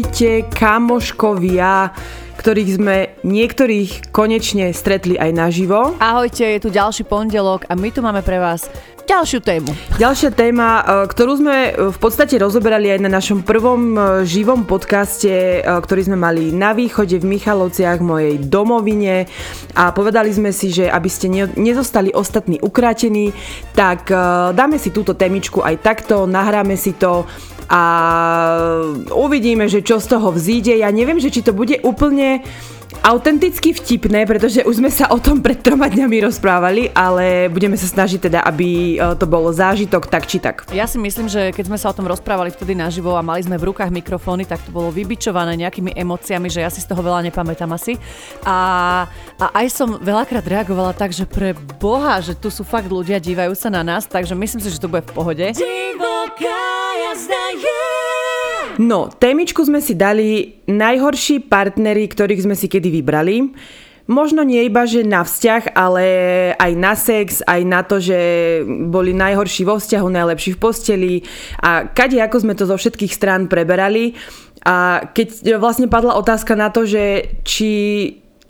Ahojte, kamoškovia, ktorých sme niektorých konečne stretli aj naživo. Ahojte, je tu ďalší pondelok a my tu máme pre vás ďalšiu tému. Ďalšia téma, e, ktorú sme e, v podstate rozoberali aj na našom prvom e, živom podcaste, ktorý sme mali na východe v Michalovciach, mojej domovine a povedali sme si, že aby ste nezostali ostatní ukrátení, tak dáme si túto témičku aj takto, nahráme si to a uvidíme, že čo z toho vzíde. Ja neviem, že či to bude úplne autenticky vtipné, pretože už sme sa o tom pred troma dňami rozprávali, ale budeme sa snažiť teda, aby e, to bolo zážitok tak či tak. Ja si myslím, že keď sme sa o tom rozprávali vtedy naživo a mali sme v rukách mikrofóny, tak to bolo vybičované nejakými emóciami, že ja si z toho veľa nepamätám asi. A, a aj som veľakrát reagovala tak, že pre Boha, že tu sú fakt ľudia, dívajú sa na nás, takže myslím si, že to bude v pohode. Divoká jazda je No, témičku sme si dali najhorší partnery, ktorých sme si kedy vybrali. Možno nie iba, že na vzťah, ale aj na sex, aj na to, že boli najhorší vo vzťahu, najlepší v posteli a kade ako sme to zo všetkých strán preberali. A keď vlastne padla otázka na to, že či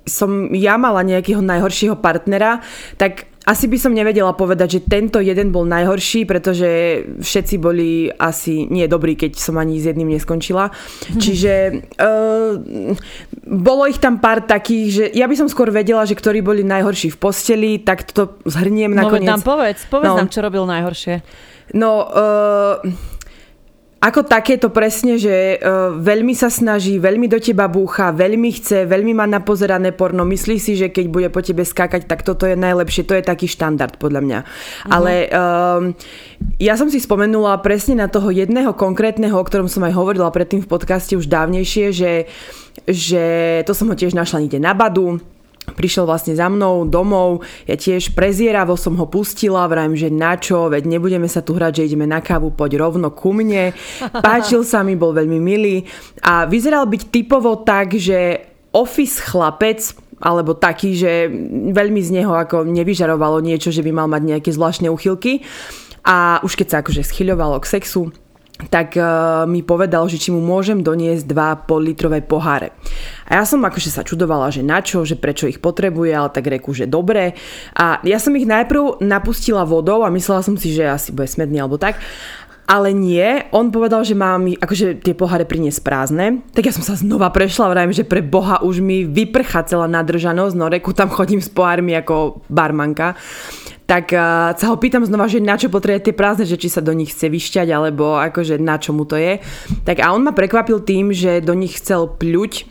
som ja mala nejakého najhoršieho partnera, tak asi by som nevedela povedať, že tento jeden bol najhorší, pretože všetci boli asi nie dobrí, keď som ani s jedným neskončila. Čiže uh, bolo ich tam pár takých, že ja by som skôr vedela, že ktorí boli najhorší v posteli, tak to zhrniem no, nakoniec. No nám povedz, povedz no. nám, čo robil najhoršie. No, uh, ako takéto presne, že uh, veľmi sa snaží, veľmi do teba búcha, veľmi chce, veľmi má napozerané porno, myslí si, že keď bude po tebe skákať, tak toto je najlepšie, to je taký štandard podľa mňa. Uh-huh. Ale um, ja som si spomenula presne na toho jedného konkrétneho, o ktorom som aj hovorila predtým v podcaste už dávnejšie, že, že to som ho tiež našla niekde na Badu, prišiel vlastne za mnou domov, ja tiež prezieravo som ho pustila, vrajím, že na čo, veď nebudeme sa tu hrať, že ideme na kávu, poď rovno ku mne. Páčil sa mi, bol veľmi milý a vyzeral byť typovo tak, že office chlapec, alebo taký, že veľmi z neho ako nevyžarovalo niečo, že by mal mať nejaké zvláštne uchylky. A už keď sa akože schyľovalo k sexu, tak uh, mi povedal, že či mu môžem doniesť dva pol-litrové poháre. A ja som akože sa čudovala, že na čo, že prečo ich potrebuje, ale tak reku, že dobre. A ja som ich najprv napustila vodou a myslela som si, že asi bude smedný alebo tak. Ale nie, on povedal, že mám akože tie poháre priniesť prázdne. Tak ja som sa znova prešla, vrajím, že pre Boha už mi vyprcha celá nadržanosť, no reku tam chodím s pohármi ako barmanka tak uh, sa ho pýtam znova, že na čo potrebuje tie prázdne, že či sa do nich chce vyšťať, alebo akože na čo mu to je. Tak a on ma prekvapil tým, že do nich chcel pľuť.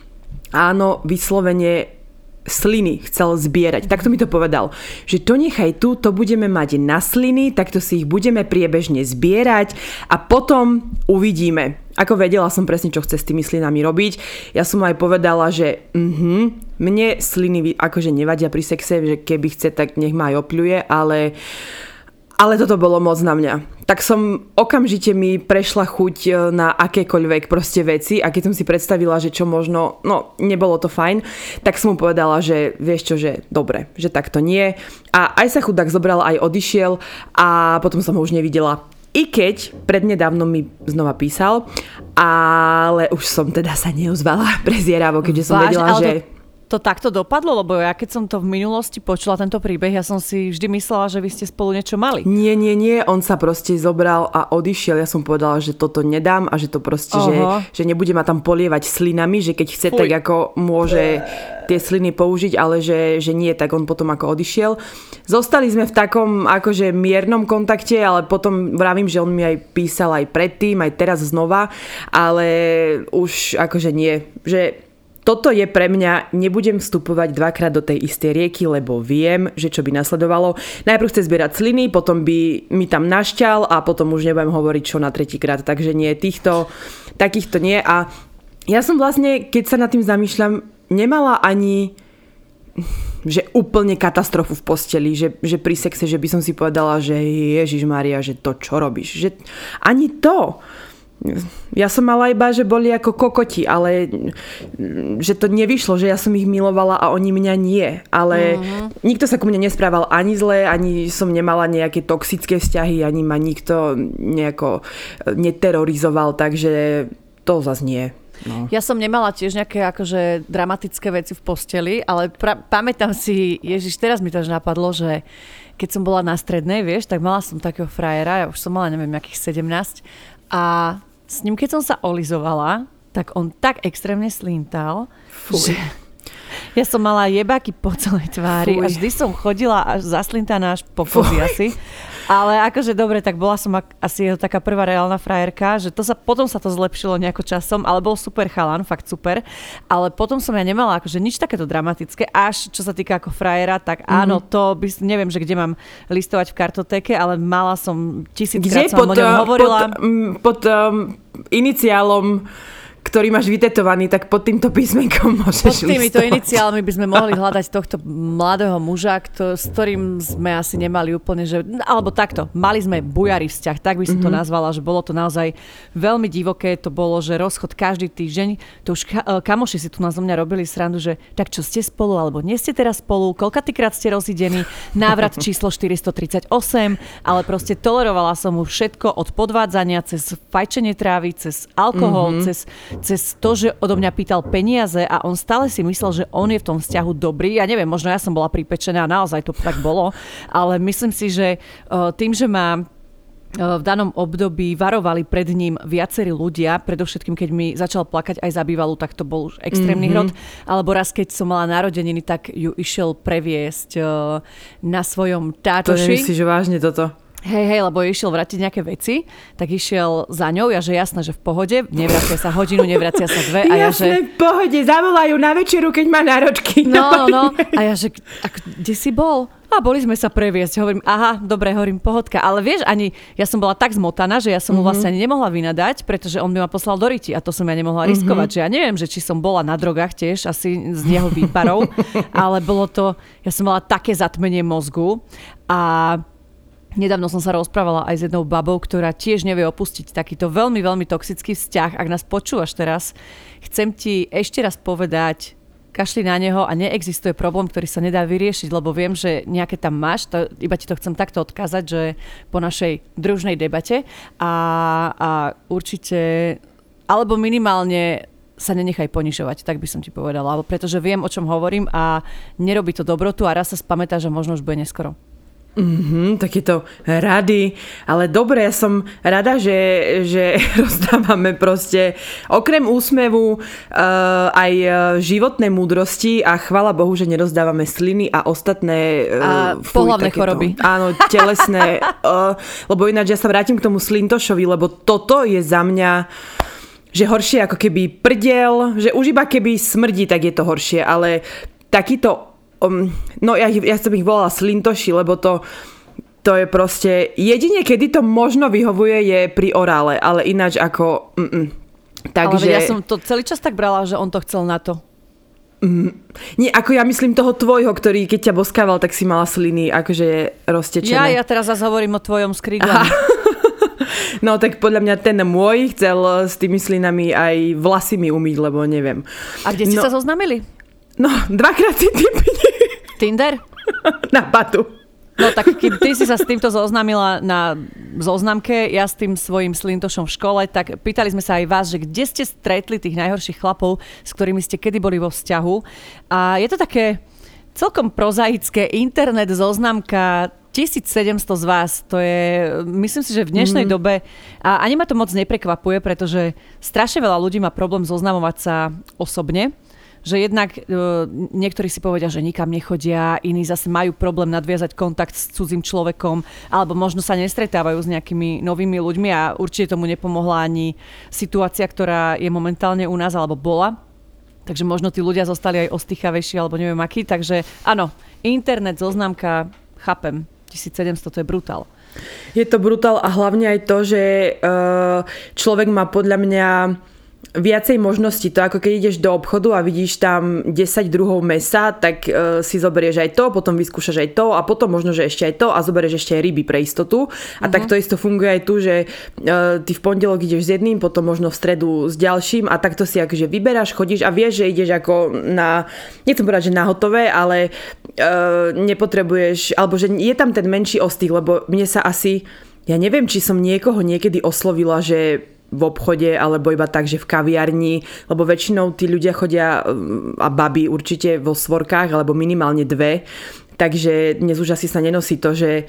Áno, vyslovene sliny chcel zbierať. Takto mi to povedal, že to nechaj tu, to budeme mať na sliny, takto si ich budeme priebežne zbierať a potom uvidíme. Ako vedela som presne, čo chce s tými slinami robiť. Ja som aj povedala, že uh-huh, mne sliny akože nevadia pri sexe, že keby chce, tak nech ma aj opľuje, ale ale toto bolo moc na mňa. Tak som okamžite mi prešla chuť e, na akékoľvek proste veci a keď som si predstavila, že čo možno, no nebolo to fajn, tak som mu povedala, že vieš čo, že dobre, že takto nie. A aj sa chudák zobral, aj odišiel a potom som ho už nevidela. I keď prednedávno mi znova písal, ale už som teda sa neozvala prezieravo, keďže som Vážne, vedela, že... To to takto dopadlo? Lebo ja keď som to v minulosti počula, tento príbeh, ja som si vždy myslela, že vy ste spolu niečo mali. Nie, nie, nie, on sa proste zobral a odišiel. Ja som povedala, že toto nedám a že to proste, že, že nebude ma tam polievať slinami, že keď chce, Fuj. tak ako môže tie sliny použiť, ale že, že nie, tak on potom ako odišiel. Zostali sme v takom akože miernom kontakte, ale potom vravím, že on mi aj písal aj predtým, aj teraz znova, ale už akože nie, že toto je pre mňa, nebudem vstupovať dvakrát do tej istej rieky, lebo viem, že čo by nasledovalo. Najprv chce zbierať sliny, potom by mi tam našťal a potom už nebudem hovoriť čo na tretíkrát. Takže nie, týchto, takýchto nie. A ja som vlastne, keď sa nad tým zamýšľam, nemala ani že úplne katastrofu v posteli, že, že pri sexe, že by som si povedala, že Ježiš Maria, že to čo robíš. Že ani to ja som mala iba, že boli ako kokoti, ale že to nevyšlo, že ja som ich milovala a oni mňa nie. Ale uh-huh. nikto sa ku mne nesprával ani zle, ani som nemala nejaké toxické vzťahy, ani ma nikto nejako neterorizoval, takže to zase nie. No. Ja som nemala tiež nejaké akože dramatické veci v posteli, ale pra- pamätám si, Ježiš, teraz mi to už napadlo, že keď som bola na strednej, vieš, tak mala som takého frajera, ja už som mala, neviem, nejakých 17 a s ním, keď som sa olizovala, tak on tak extrémne slintal, Fuj. že ja som mala jebaky po celej tvári Fuj. a vždy som chodila až zaslintaná až po kozy asi. Ale akože dobre, tak bola som asi jeho taká prvá reálna frajerka, že to sa, potom sa to zlepšilo nejako časom, ale bol super chalan, fakt super. Ale potom som ja nemala akože nič takéto dramatické, až čo sa týka ako frajera, tak Mhm. áno, to by, neviem, že kde mám listovať v kartotéke, ale mala som tisíckrát som pod, o ňom uh, hovorila. pod, mm, pod um, iniciálom ktorý máš vytetovaný, tak pod týmto písmenkom Pod môžeš týmito listovať. iniciálmi by sme mohli hľadať tohto mladého muža, kto, s ktorým sme asi nemali úplne, že, alebo takto, mali sme bujarý vzťah, tak by som mm-hmm. to nazvala, že bolo to naozaj veľmi divoké, to bolo, že rozchod každý týždeň, to už ka- e, kamoši si tu na mňa robili srandu, že tak čo ste spolu, alebo nie ste teraz spolu, koľkatýkrát ste rozidení, návrat číslo 438, ale proste tolerovala som mu všetko od podvádzania cez fajčenie trávy, cez alkohol, mm-hmm. cez, cez to, že odo mňa pýtal peniaze a on stále si myslel, že on je v tom vzťahu dobrý. Ja neviem, možno ja som bola pripečená a naozaj to tak bolo, ale myslím si, že uh, tým, že ma uh, v danom období varovali pred ním viacerí ľudia, predovšetkým keď mi začal plakať aj za bývalú, tak to bol už extrémny mm-hmm. hrot. Alebo raz, keď som mala narodeniny, tak ju išiel previesť uh, na svojom To tátoši. nemyslíš, že vážne toto? Hej, hej, lebo išiel vrátiť nejaké veci, tak išiel za ňou, ja že jasné, že v pohode, nevracia sa hodinu, nevracia sa dve a ja že... Jasné, v pohode, zavolajú na večeru, keď má náročky. No, no, no. A ja, že a kde si bol? A boli sme sa previesť. Hovorím, aha, dobre, hovorím, pohodka. Ale vieš, ani ja som bola tak zmotaná, že ja som mu vlastne ani nemohla vynadať, pretože on by ma poslal do riti a to som ja nemohla riskovať. Že ja neviem, že či som bola na drogách tiež, asi z jeho výparov, ale bolo to, ja som mala také zatmenie mozgu a Nedávno som sa rozprávala aj s jednou babou, ktorá tiež nevie opustiť takýto veľmi, veľmi toxický vzťah. Ak nás počúvaš teraz, chcem ti ešte raz povedať, kašli na neho a neexistuje problém, ktorý sa nedá vyriešiť, lebo viem, že nejaké tam máš, to, iba ti to chcem takto odkázať, že po našej družnej debate a, a určite, alebo minimálne sa nenechaj ponižovať, tak by som ti povedala, pretože viem, o čom hovorím a nerobí to dobrotu a raz sa spamätá, že možno už bude neskoro. Mhm, takéto rady, ale dobre, ja som rada, že, že rozdávame proste okrem úsmevu uh, aj eh, životné múdrosti a chvala Bohu, že nerozdávame sliny a ostatné A pohlavné choroby. Áno, telesné, uh, lebo ináč ja sa vrátim k tomu slintošovi, lebo toto je za mňa že horšie ako keby prdel, že už iba keby smrdí, tak je to horšie, ale takýto um, no ja, ja som ich volala slintoši, lebo to to je proste, jedine kedy to možno vyhovuje je pri orále, ale ináč ako mm-mm. Takže... Ale ja som to celý čas tak brala, že on to chcel na to. nie, ako ja myslím toho tvojho, ktorý keď ťa boskával, tak si mala sliny akože roztečené. Ja, ja teraz zase hovorím o tvojom skrídlaní. No tak podľa mňa ten môj chcel s tými slinami aj vlasy mi umyť, lebo neviem. A kde ste No. sa zoznamili? No, dvakrát si typni Tinder? na patu. No tak keď ty si sa s týmto zoznámila na zoznamke, ja s tým svojim slintošom v škole, tak pýtali sme sa aj vás, že kde ste stretli tých najhorších chlapov, s ktorými ste kedy boli vo vzťahu. A je to také celkom prozaické, internet zoznamka 1700 z vás, to je, myslím si, že v dnešnej mm. dobe, a ani ma to moc neprekvapuje, pretože strašne veľa ľudí má problém zoznamovať sa osobne, že jednak e, niektorí si povedia, že nikam nechodia, iní zase majú problém nadviazať kontakt s cudzím človekom, alebo možno sa nestretávajú s nejakými novými ľuďmi a určite tomu nepomohla ani situácia, ktorá je momentálne u nás, alebo bola. Takže možno tí ľudia zostali aj ostýchavejší, alebo neviem aký. Takže áno, internet, zoznamka, chápem, 1700 to je brutál. Je to brutál a hlavne aj to, že uh, človek má podľa mňa viacej možností. To ako keď ideš do obchodu a vidíš tam 10 druhov mesa, tak uh, si zoberieš aj to, potom vyskúšaš aj to a potom možno, že ešte aj to a zoberieš ešte aj ryby pre istotu. A uh-huh. tak to isto funguje aj tu, že uh, ty v pondelok ideš s jedným, potom možno v stredu s ďalším a takto si akože vyberáš, chodíš a vieš, že ideš ako na, nechcem povedať, že na hotové, ale uh, nepotrebuješ, alebo že je tam ten menší ostých, lebo mne sa asi, ja neviem, či som niekoho niekedy oslovila, že v obchode alebo iba tak, že v kaviarni, lebo väčšinou tí ľudia chodia a baby určite vo svorkách alebo minimálne dve, takže dnes už asi sa nenosí to, že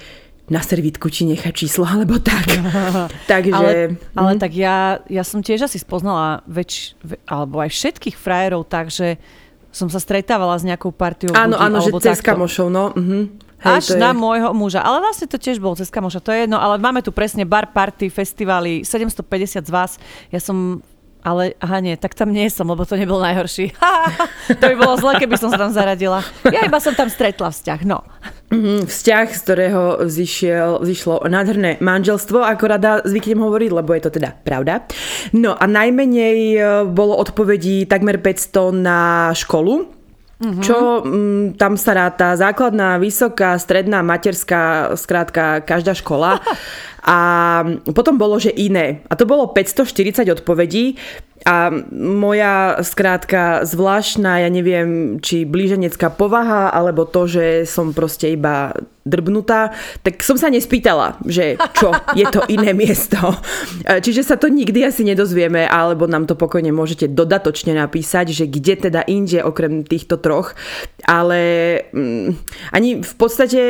na servítku či nechať číslo alebo tak. Takže... Ale, ale hm. tak ja, ja som tiež asi spoznala väč, alebo aj všetkých frajerov tak, že som sa stretávala s nejakou partiou Áno, ľudí, áno, že cez kamošov, no. Uh-huh. Hej, Až na je... môjho muža. Ale vlastne to tiež bol cez kamoša, to je jedno. Ale máme tu presne bar, party, festivaly, 750 z vás. Ja som ale aha nie, tak tam nie som, lebo to nebol najhorší. to by bolo zle, keby som sa tam zaradila. Ja iba som tam stretla vzťah, no. Mm, vzťah, z ktorého zišiel, zišlo nádherné manželstvo, ako rada zvyknem hovoriť, lebo je to teda pravda. No a najmenej e, bolo odpovedí takmer 500 na školu, Uh-huh. Čo m, mm, tam sa ráta základná, vysoká, stredná, materská, skrátka každá škola. A potom bolo, že iné. A to bolo 540 odpovedí. A moja skrátka zvláštna, ja neviem, či blíženecká povaha, alebo to, že som proste iba drbnutá, tak som sa nespýtala, že čo, je to iné miesto. Čiže sa to nikdy asi nedozvieme, alebo nám to pokojne môžete dodatočne napísať, že kde teda inde okrem týchto troch. Ale mm, ani v podstate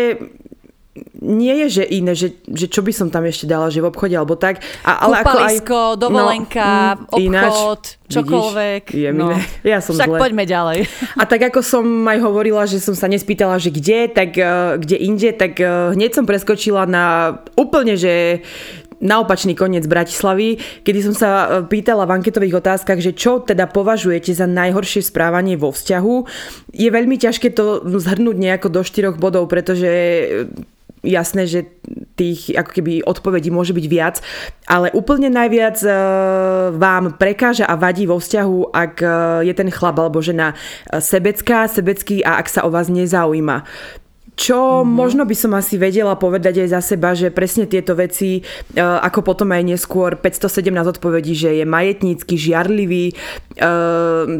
nie je, že iné, že, že čo by som tam ešte dala, že v obchode alebo tak. A, ale Kúpalisko, ako aj, dovolenka, no, mm, obchod, ináč, čokoľvek. Vidíš, je no. Ja som Však zle. poďme ďalej. A tak ako som aj hovorila, že som sa nespýtala, že kde, tak uh, kde inde, tak uh, hneď som preskočila na úplne, že na opačný koniec Bratislavy, kedy som sa e, pýtala v anketových otázkach, že čo teda považujete za najhoršie správanie vo vzťahu. Je veľmi ťažké to zhrnúť nejako do štyroch bodov, pretože jasné, že tých ako keby odpovedí môže byť viac, ale úplne najviac e, vám prekáža a vadí vo vzťahu, ak e, je ten chlap alebo žena e, sebecká, sebecký a ak sa o vás nezaujíma. Čo mm-hmm. možno by som asi vedela povedať aj za seba, že presne tieto veci, e, ako potom aj neskôr 517 odpovedí, že je majetnícky, žiarlivý, e,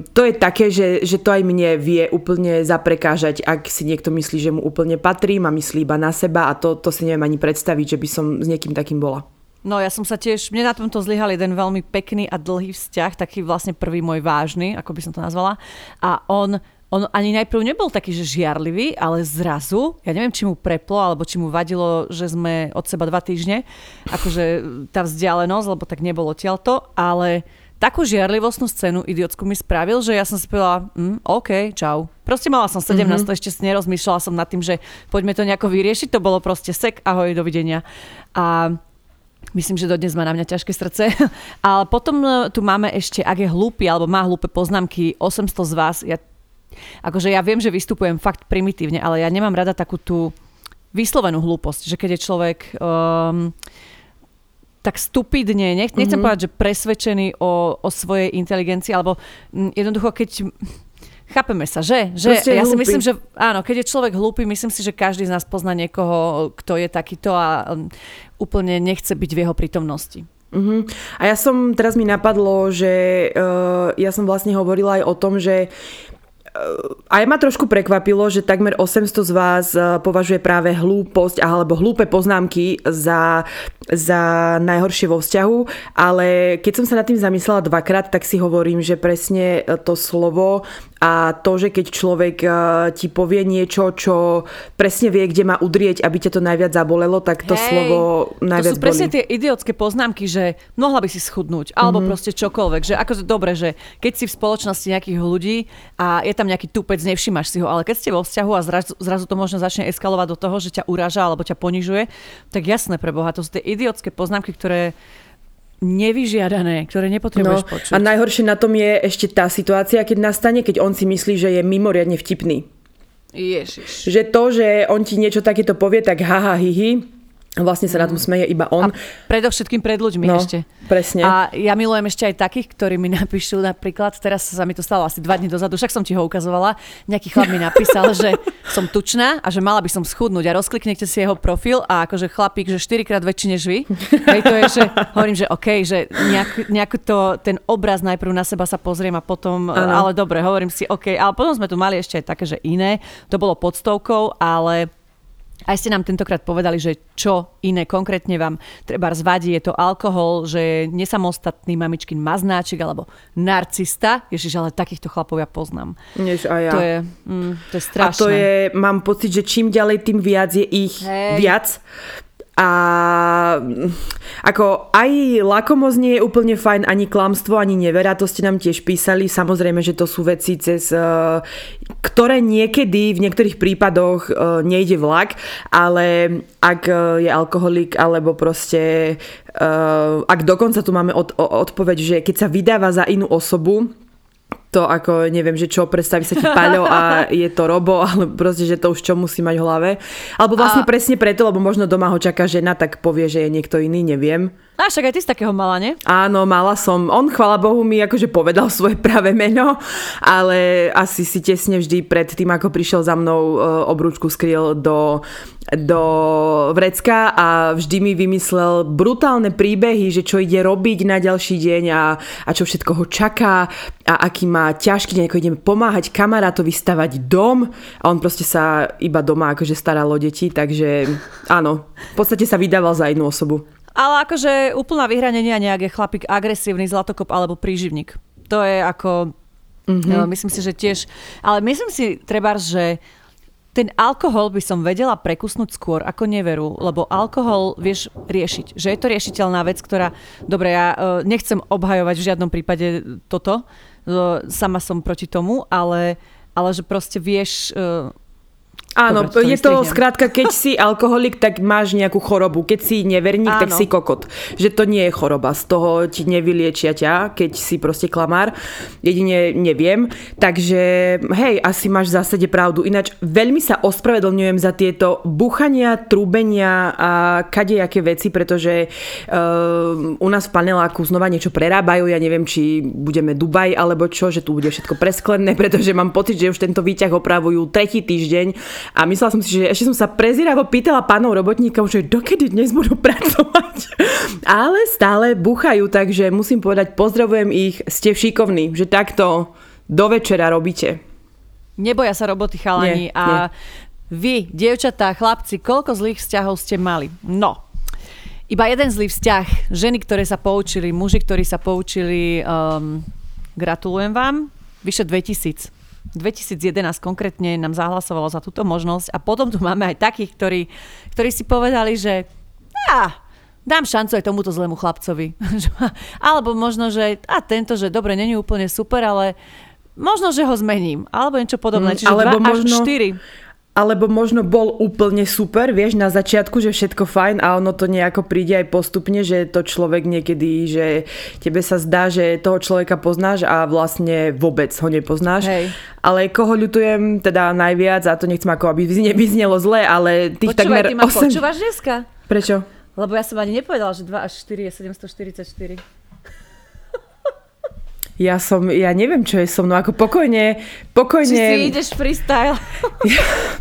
to je také, že, že to aj mne vie úplne zaprekážať, ak si niekto myslí, že mu úplne patrí, a myslí iba na seba a to, to si neviem ani predstaviť, že by som s niekým takým bola. No ja som sa tiež, mne na tomto zlyhal jeden veľmi pekný a dlhý vzťah, taký vlastne prvý môj vážny, ako by som to nazvala. A on on ani najprv nebol taký, že žiarlivý, ale zrazu, ja neviem, či mu preplo, alebo či mu vadilo, že sme od seba dva týždne, akože tá vzdialenosť, lebo tak nebolo to, ale takú žiarlivostnú scénu idiotsku mi spravil, že ja som si povedala, mm, OK, čau. Proste mala som 17, mm-hmm. ešte si nerozmýšľala som nad tým, že poďme to nejako vyriešiť, to bolo proste sek, ahoj, dovidenia. A Myslím, že dodnes má na mňa ťažké srdce. Ale potom e, tu máme ešte, ak je hlúpy alebo má hlúpe poznámky, 800 z vás, ja Akože ja viem, že vystupujem fakt primitívne, ale ja nemám rada takú tú vyslovenú hlúposť, že keď je človek um, tak stupidne, nech, nechcem mm-hmm. povedať, že presvedčený o, o svojej inteligencii, alebo m, jednoducho keď Chápeme sa, že? že ja si myslím, že áno, keď je človek hlúpy, myslím si, že každý z nás pozná niekoho, kto je takýto a um, úplne nechce byť v jeho prítomnosti. Uh-huh. A ja som, teraz mi napadlo, že uh, ja som vlastne hovorila aj o tom, že aj ma trošku prekvapilo, že takmer 800 z vás e, považuje práve hlúposť alebo hlúpe poznámky za, za najhoršie vo vzťahu, ale keď som sa nad tým zamyslela dvakrát, tak si hovorím, že presne to slovo a to, že keď človek e, ti povie niečo, čo presne vie, kde má udrieť, aby ťa to najviac zabolelo, tak to Hej, slovo najviac To sú presne tie idiotské poznámky, že mohla by si schudnúť, alebo mm-hmm. proste čokoľvek. Že ako dobre, že keď si v spoločnosti nejakých ľudí a je tam nejaký tupec, nevšimáš si ho, ale keď ste vo vzťahu a zrazu, zrazu to možno začne eskalovať do toho, že ťa uráža alebo ťa ponižuje, tak jasné pre Boha, to sú tie idiotské poznámky, ktoré nevyžiadané, ktoré nepotrebuješ no, počuť. A najhoršie na tom je ešte tá situácia, keď nastane, keď on si myslí, že je mimoriadne vtipný. Ježiš. Že to, že on ti niečo takéto povie, tak haha, hihi, Vlastne sa na tom smeje iba on. A predovšetkým pred ľuďmi no, ešte. presne. A ja milujem ešte aj takých, ktorí mi napíšu napríklad, teraz sa mi to stalo asi dva dní dozadu, však som ti ho ukazovala, nejaký chlap mi napísal, že som tučná a že mala by som schudnúť a rozkliknete si jeho profil a akože chlapík, že 4 krát väčší než vy. Hej, to je, že hovorím, že OK, že nejak, nejak to, ten obraz najprv na seba sa pozriem a potom, ano. ale dobre, hovorím si OK, ale potom sme tu mali ešte aj také, že iné, to bolo pod stovkou, ale Aj ste nám tentokrát povedali, že čo iné konkrétne vám treba zvadí, je to alkohol, že nesamostatný mamičkin maznáčik alebo narcista. Ježiš, ale takýchto chlapov ja poznám. Než a ja. To je, mm, to je strašné. A to je, mám pocit, že čím ďalej, tým viac je ich Hej. viac. A ako aj lakomosť nie je úplne fajn, ani klamstvo, ani nevera, to ste nám tiež písali. Samozrejme, že to sú veci, cez uh, ktoré niekedy v niektorých prípadoch uh, nejde vlak, ale ak uh, je alkoholik alebo proste ak dokonca tu máme od, odpoveď, že keď sa vydáva za inú osobu, to ako neviem, že čo, predstaví sa ti Paľo a je to Robo, ale proste, že to už čo musí mať v hlave. Alebo vlastne a... presne preto, lebo možno doma ho čaká žena, tak povie, že je niekto iný, neviem. A však aj ty z takého mala, nie? Áno, mala som. On, chvala Bohu, mi akože povedal svoje pravé meno, ale asi si tesne vždy pred tým, ako prišiel za mnou, e, obrúčku skryl do, do vrecka a vždy mi vymyslel brutálne príbehy, že čo ide robiť na ďalší deň a, a čo všetko ho čaká a aký má ťažký deň, ako ideme pomáhať kamarátovi stavať dom a on proste sa iba doma akože staral o deti, takže áno, v podstate sa vydával za jednu osobu. Ale akože úplná vyhranenia nejak je chlapík agresívny, zlatokop alebo príživník. To je ako... Mm-hmm. No, myslím si, že tiež... Ale myslím si, treba, že ten alkohol by som vedela prekusnúť skôr ako neveru, lebo alkohol vieš riešiť. Že je to riešiteľná vec, ktorá... Dobre, ja uh, nechcem obhajovať v žiadnom prípade toto, uh, sama som proti tomu, ale, ale že proste vieš... Áno, Dobre, je to skrátka, keď si alkoholik, tak máš nejakú chorobu. Keď si neverník, Áno. tak si kokot. Že to nie je choroba. Z toho ti nevyliečia ťa, keď si proste klamár. Jedine neviem. Takže hej, asi máš v zásade pravdu. Ináč veľmi sa ospravedlňujem za tieto buchania, trúbenia a kadejaké veci, pretože uh, u nás v paneláku znova niečo prerábajú. Ja neviem, či budeme Dubaj alebo čo, že tu bude všetko presklené, pretože mám pocit, že už tento výťah opravujú tretí týždeň a myslela som si, že ešte som sa prezíravo pýtala pánov robotníkov, že dokedy dnes budú pracovať. Ale stále buchajú, takže musím povedať, pozdravujem ich, ste šikovní, že takto do večera robíte. Neboja sa roboty chalani nie, a nie. vy, dievčatá, chlapci, koľko zlých vzťahov ste mali? No, iba jeden zlý vzťah. Ženy, ktoré sa poučili, muži, ktorí sa poučili, um, gratulujem vám, vyše 2000. 2011 konkrétne nám zahlasovalo za túto možnosť a potom tu máme aj takých, ktorí, ktorí si povedali, že ja, dám šancu aj tomuto zlému chlapcovi. Alebo možno, že a tento, že dobre, není úplne super, ale možno, že ho zmením. Alebo niečo podobné. Mm, Čiže alebo 2 možno, až 4 alebo možno bol úplne super, vieš, na začiatku, že všetko fajn a ono to nejako príde aj postupne, že to človek niekedy, že tebe sa zdá, že toho človeka poznáš a vlastne vôbec ho nepoznáš. Hej. Ale koho ľutujem teda najviac, a to nechcem ako aby nevyznelo zle, ale tých Počúvaj, takmer ty ma 8... počúvaš dneska? Prečo? Lebo ja som ani nepovedala, že 2 až 4 je 744. Ja som, ja neviem, čo je so mnou, ako pokojne, pokojne... Či si ideš freestyle? ja,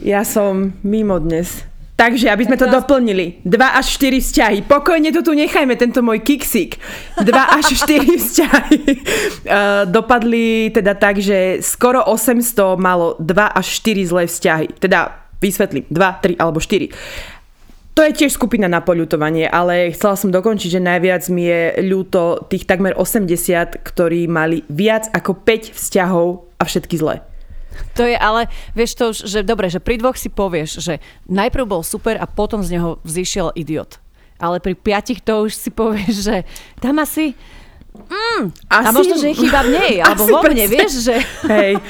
ja som mimo dnes. Takže, aby sme to doplnili. 2 až 4 vzťahy. Pokojne to tu nechajme, tento môj kiksík. 2 až 4 vzťahy. Uh, dopadli teda tak, že skoro 800 malo 2 až 4 zlé vzťahy. Teda vysvetlím, 2, 3 alebo 4. To je tiež skupina na poľutovanie, ale chcela som dokončiť, že najviac mi je ľúto tých takmer 80, ktorí mali viac ako 5 vzťahov a všetky zlé. To je ale, vieš to už, že dobre, že pri dvoch si povieš, že najprv bol super a potom z neho vzýšiel idiot. Ale pri piatich to už si povieš, že tam asi Mm, asi, a možno, že je chyba v nej, alebo vo mne, vieš, že... Hej,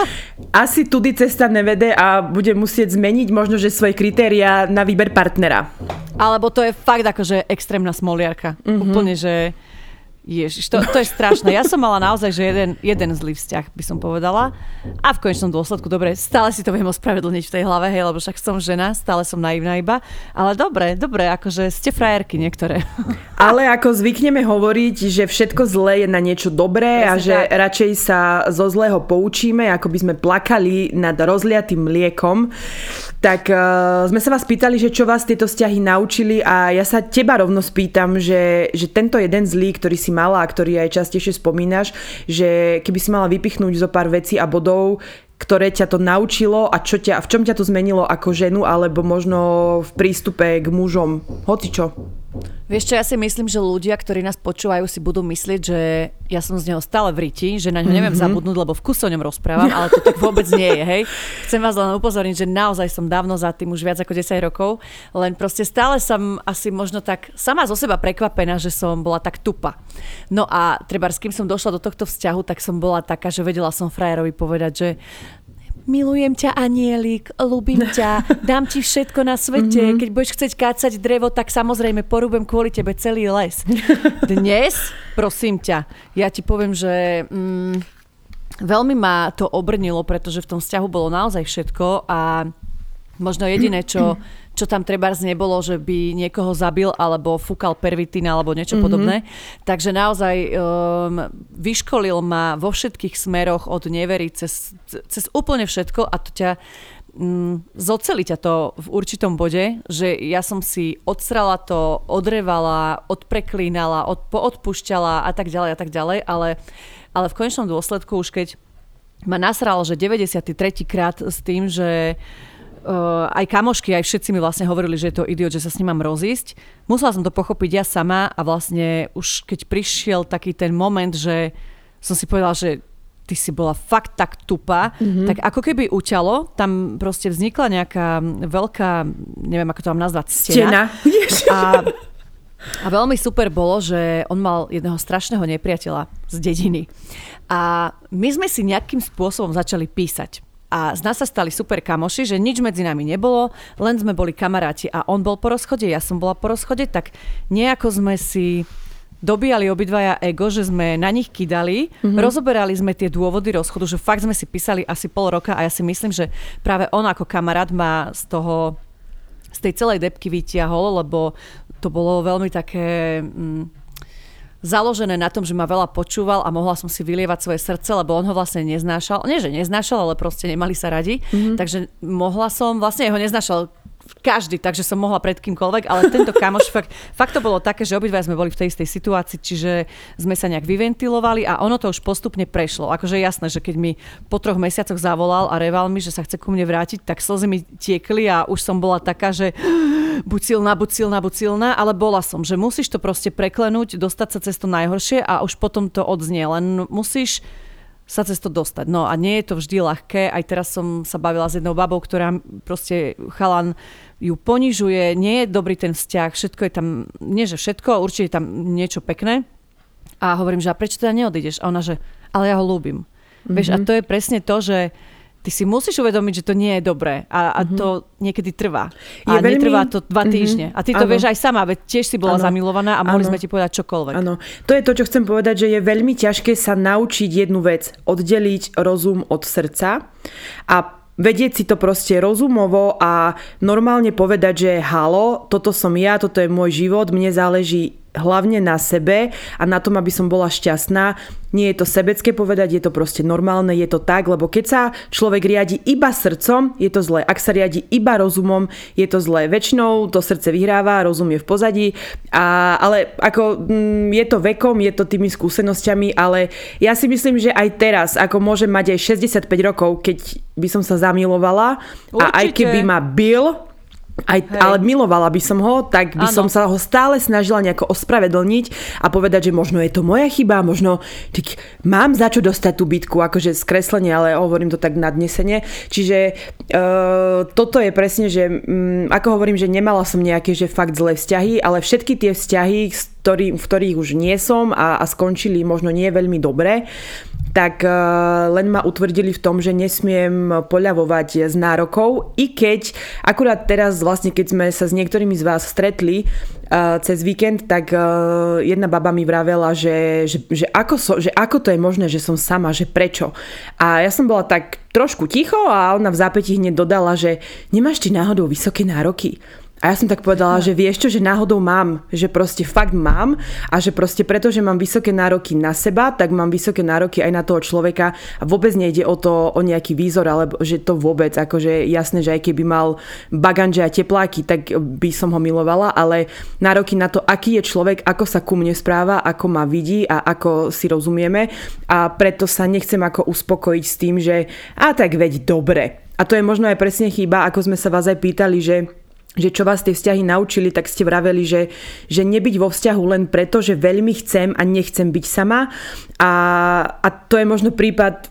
asi tudy cesta nevede a bude musieť zmeniť možno, že svoje kritéria na výber partnera. Alebo to je fakt akože extrémna smoliarka. Mm-hmm. Úplne, že Ježiš, to, to je strašné. Ja som mala naozaj, že jeden, jeden zlý vzťah, by som povedala. A v konečnom dôsledku, dobre, stále si to viem ospravedlniť v tej hlave, hej, lebo však som žena, stále som naivná iba. Ale dobre, dobre, akože ste frajerky niektoré. Ale ako zvykneme hovoriť, že všetko zlé je na niečo dobré Presne a že tak. radšej sa zo zlého poučíme, ako by sme plakali nad rozliatým mliekom. Tak uh, sme sa vás pýtali, že čo vás tieto vzťahy naučili a ja sa teba rovno spýtam, že, že tento jeden zlý, ktorý si mala a ktorý aj častejšie spomínaš, že keby si mala vypichnúť zo pár vecí a bodov, ktoré ťa to naučilo a čo ťa, v čom ťa to zmenilo ako ženu alebo možno v prístupe k mužom? Hoci čo. Vieš čo, ja si myslím, že ľudia, ktorí nás počúvajú, si budú myslieť, že ja som z neho stále v riti, že na ňo neviem mm-hmm. zabudnúť, lebo v kuse o ňom rozprávam, ale to tak vôbec nie je, hej. Chcem vás len upozorniť, že naozaj som dávno za tým už viac ako 10 rokov, len proste stále som asi možno tak sama zo seba prekvapená, že som bola tak tupa. No a treba s kým som došla do tohto vzťahu, tak som bola taká, že vedela som frajerovi povedať, že milujem ťa anielik, ľúbim ťa, dám ti všetko na svete, mm-hmm. keď budeš chcieť kácať drevo, tak samozrejme porúbem kvôli tebe celý les. Dnes, prosím ťa, ja ti poviem, že mm, veľmi ma to obrnilo, pretože v tom vzťahu bolo naozaj všetko a možno jediné, čo čo tam treba nebolo, že by niekoho zabil alebo fúkal pervitín alebo niečo mm-hmm. podobné. Takže naozaj um, vyškolil ma vo všetkých smeroch od nevery cez, cez úplne všetko a to ťa um, zoceli ťa to v určitom bode, že ja som si odsrala to, odrevala, odpreklínala, od, poodpúšťala a tak ďalej a tak ďalej, ale, ale v konečnom dôsledku už keď ma nasral, že 93. krát s tým, že uh, aj kamošky, aj všetci mi vlastne hovorili, že je to idiot, že sa s ním mám rozísť. Musela som to pochopiť ja sama a vlastne už keď prišiel taký ten moment, že som si povedala, že ty si bola fakt tak tupá, mm-hmm. tak ako keby uťalo, tam proste vznikla nejaká veľká, neviem ako to mám nazvať, stena. stena. A, a veľmi super bolo, že on mal jedného strašného nepriateľa z dediny. A my sme si nejakým spôsobom začali písať a z nás sa stali super kamoši, že nič medzi nami nebolo, len sme boli kamaráti a on bol po rozchode, ja som bola po rozchode, tak nejako sme si dobíjali obidvaja ego, že sme na nich kydali, mm-hmm. rozoberali sme tie dôvody rozchodu, že fakt sme si písali asi pol roka a ja si myslím, že práve on ako kamarát ma z toho, z tej celej depky vytiahol, lebo to bolo veľmi také... Mm, založené na tom, že ma veľa počúval a mohla som si vylievať svoje srdce, lebo on ho vlastne neznášal. Nie, že neznášal, ale proste nemali sa radi. Mm-hmm. Takže mohla som, vlastne ho neznášal každý, takže som mohla pred kýmkoľvek, ale tento kamoš fakt, fakt to bolo také, že obidva sme boli v tej istej situácii, čiže sme sa nejak vyventilovali a ono to už postupne prešlo. Akože jasné, že keď mi po troch mesiacoch zavolal a reval mi, že sa chce ku mne vrátiť, tak slzy mi tiekli a už som bola taká, že buď silná, buď silná, buď silná, ale bola som, že musíš to proste preklenúť, dostať sa cez to najhoršie a už potom to odznie, len musíš sa cez to dostať. No a nie je to vždy ľahké. Aj teraz som sa bavila s jednou babou, ktorá proste chalan ju ponižuje, nie je dobrý ten vzťah, všetko je tam, nie že všetko, určite je tam niečo pekné. A hovorím, že a prečo teda neodídeš? A ona, že ale ja ho ľúbim. Mm-hmm. Vieš, a mhm. to je presne to, že ty si musíš uvedomiť, že to nie je dobré a, a mm-hmm. to niekedy trvá. A je veľmi... netrvá to dva mm-hmm. týždne. A ty to ano. vieš aj sama, veď tiež si bola ano. zamilovaná a mohli ano. sme ti povedať čokoľvek. Áno, to je to, čo chcem povedať, že je veľmi ťažké sa naučiť jednu vec, oddeliť rozum od srdca a vedieť si to proste rozumovo a normálne povedať, že halo, toto som ja, toto je môj život, mne záleží hlavne na sebe a na tom, aby som bola šťastná. Nie je to sebecké povedať, je to proste normálne, je to tak, lebo keď sa človek riadi iba srdcom, je to zlé. Ak sa riadi iba rozumom, je to zlé. Väčšinou to srdce vyhráva, rozum je v pozadí, a, ale ako mm, je to vekom, je to tými skúsenosťami, ale ja si myslím, že aj teraz, ako môžem mať aj 65 rokov, keď by som sa zamilovala Určite. a aj keby ma bil, aj, ale milovala by som ho, tak by ano. som sa ho stále snažila nejako ospravedlniť a povedať, že možno je to moja chyba, možno tak mám za čo dostať tú bitku, akože skreslenie, ale hovorím to tak nadnesene. Čiže uh, toto je presne, že um, ako hovorím, že nemala som nejaké že fakt zlé vzťahy, ale všetky tie vzťahy, ktorý, v ktorých už nie som a, a skončili možno nie veľmi dobre, tak eh, len ma utvrdili v tom, že nesmiem poľavovať z nárokov, i keď akurát teraz vlastne, keď sme sa s niektorými z vás stretli uh, cez víkend, tak uh, jedna baba mi vravela, že, že, že, ako so, že ako to je možné, že som sama, že prečo. A ja som bola tak trošku ticho a ona v zápäti hneď dodala, že nemáš ti náhodou vysoké nároky. A ja som tak povedala, že vieš čo, že náhodou mám, že proste fakt mám a že proste preto, že mám vysoké nároky na seba, tak mám vysoké nároky aj na toho človeka a vôbec nejde o to, o nejaký výzor, alebo že to vôbec, akože jasné, že aj keby mal baganže a tepláky, tak by som ho milovala, ale nároky na to, aký je človek, ako sa ku mne správa, ako ma vidí a ako si rozumieme a preto sa nechcem ako uspokojiť s tým, že a tak veď dobre. A to je možno aj presne chyba, ako sme sa vás aj pýtali, že že čo vás tie vzťahy naučili, tak ste vraveli, že, že nebyť vo vzťahu len preto, že veľmi chcem a nechcem byť sama. A, a to je možno prípad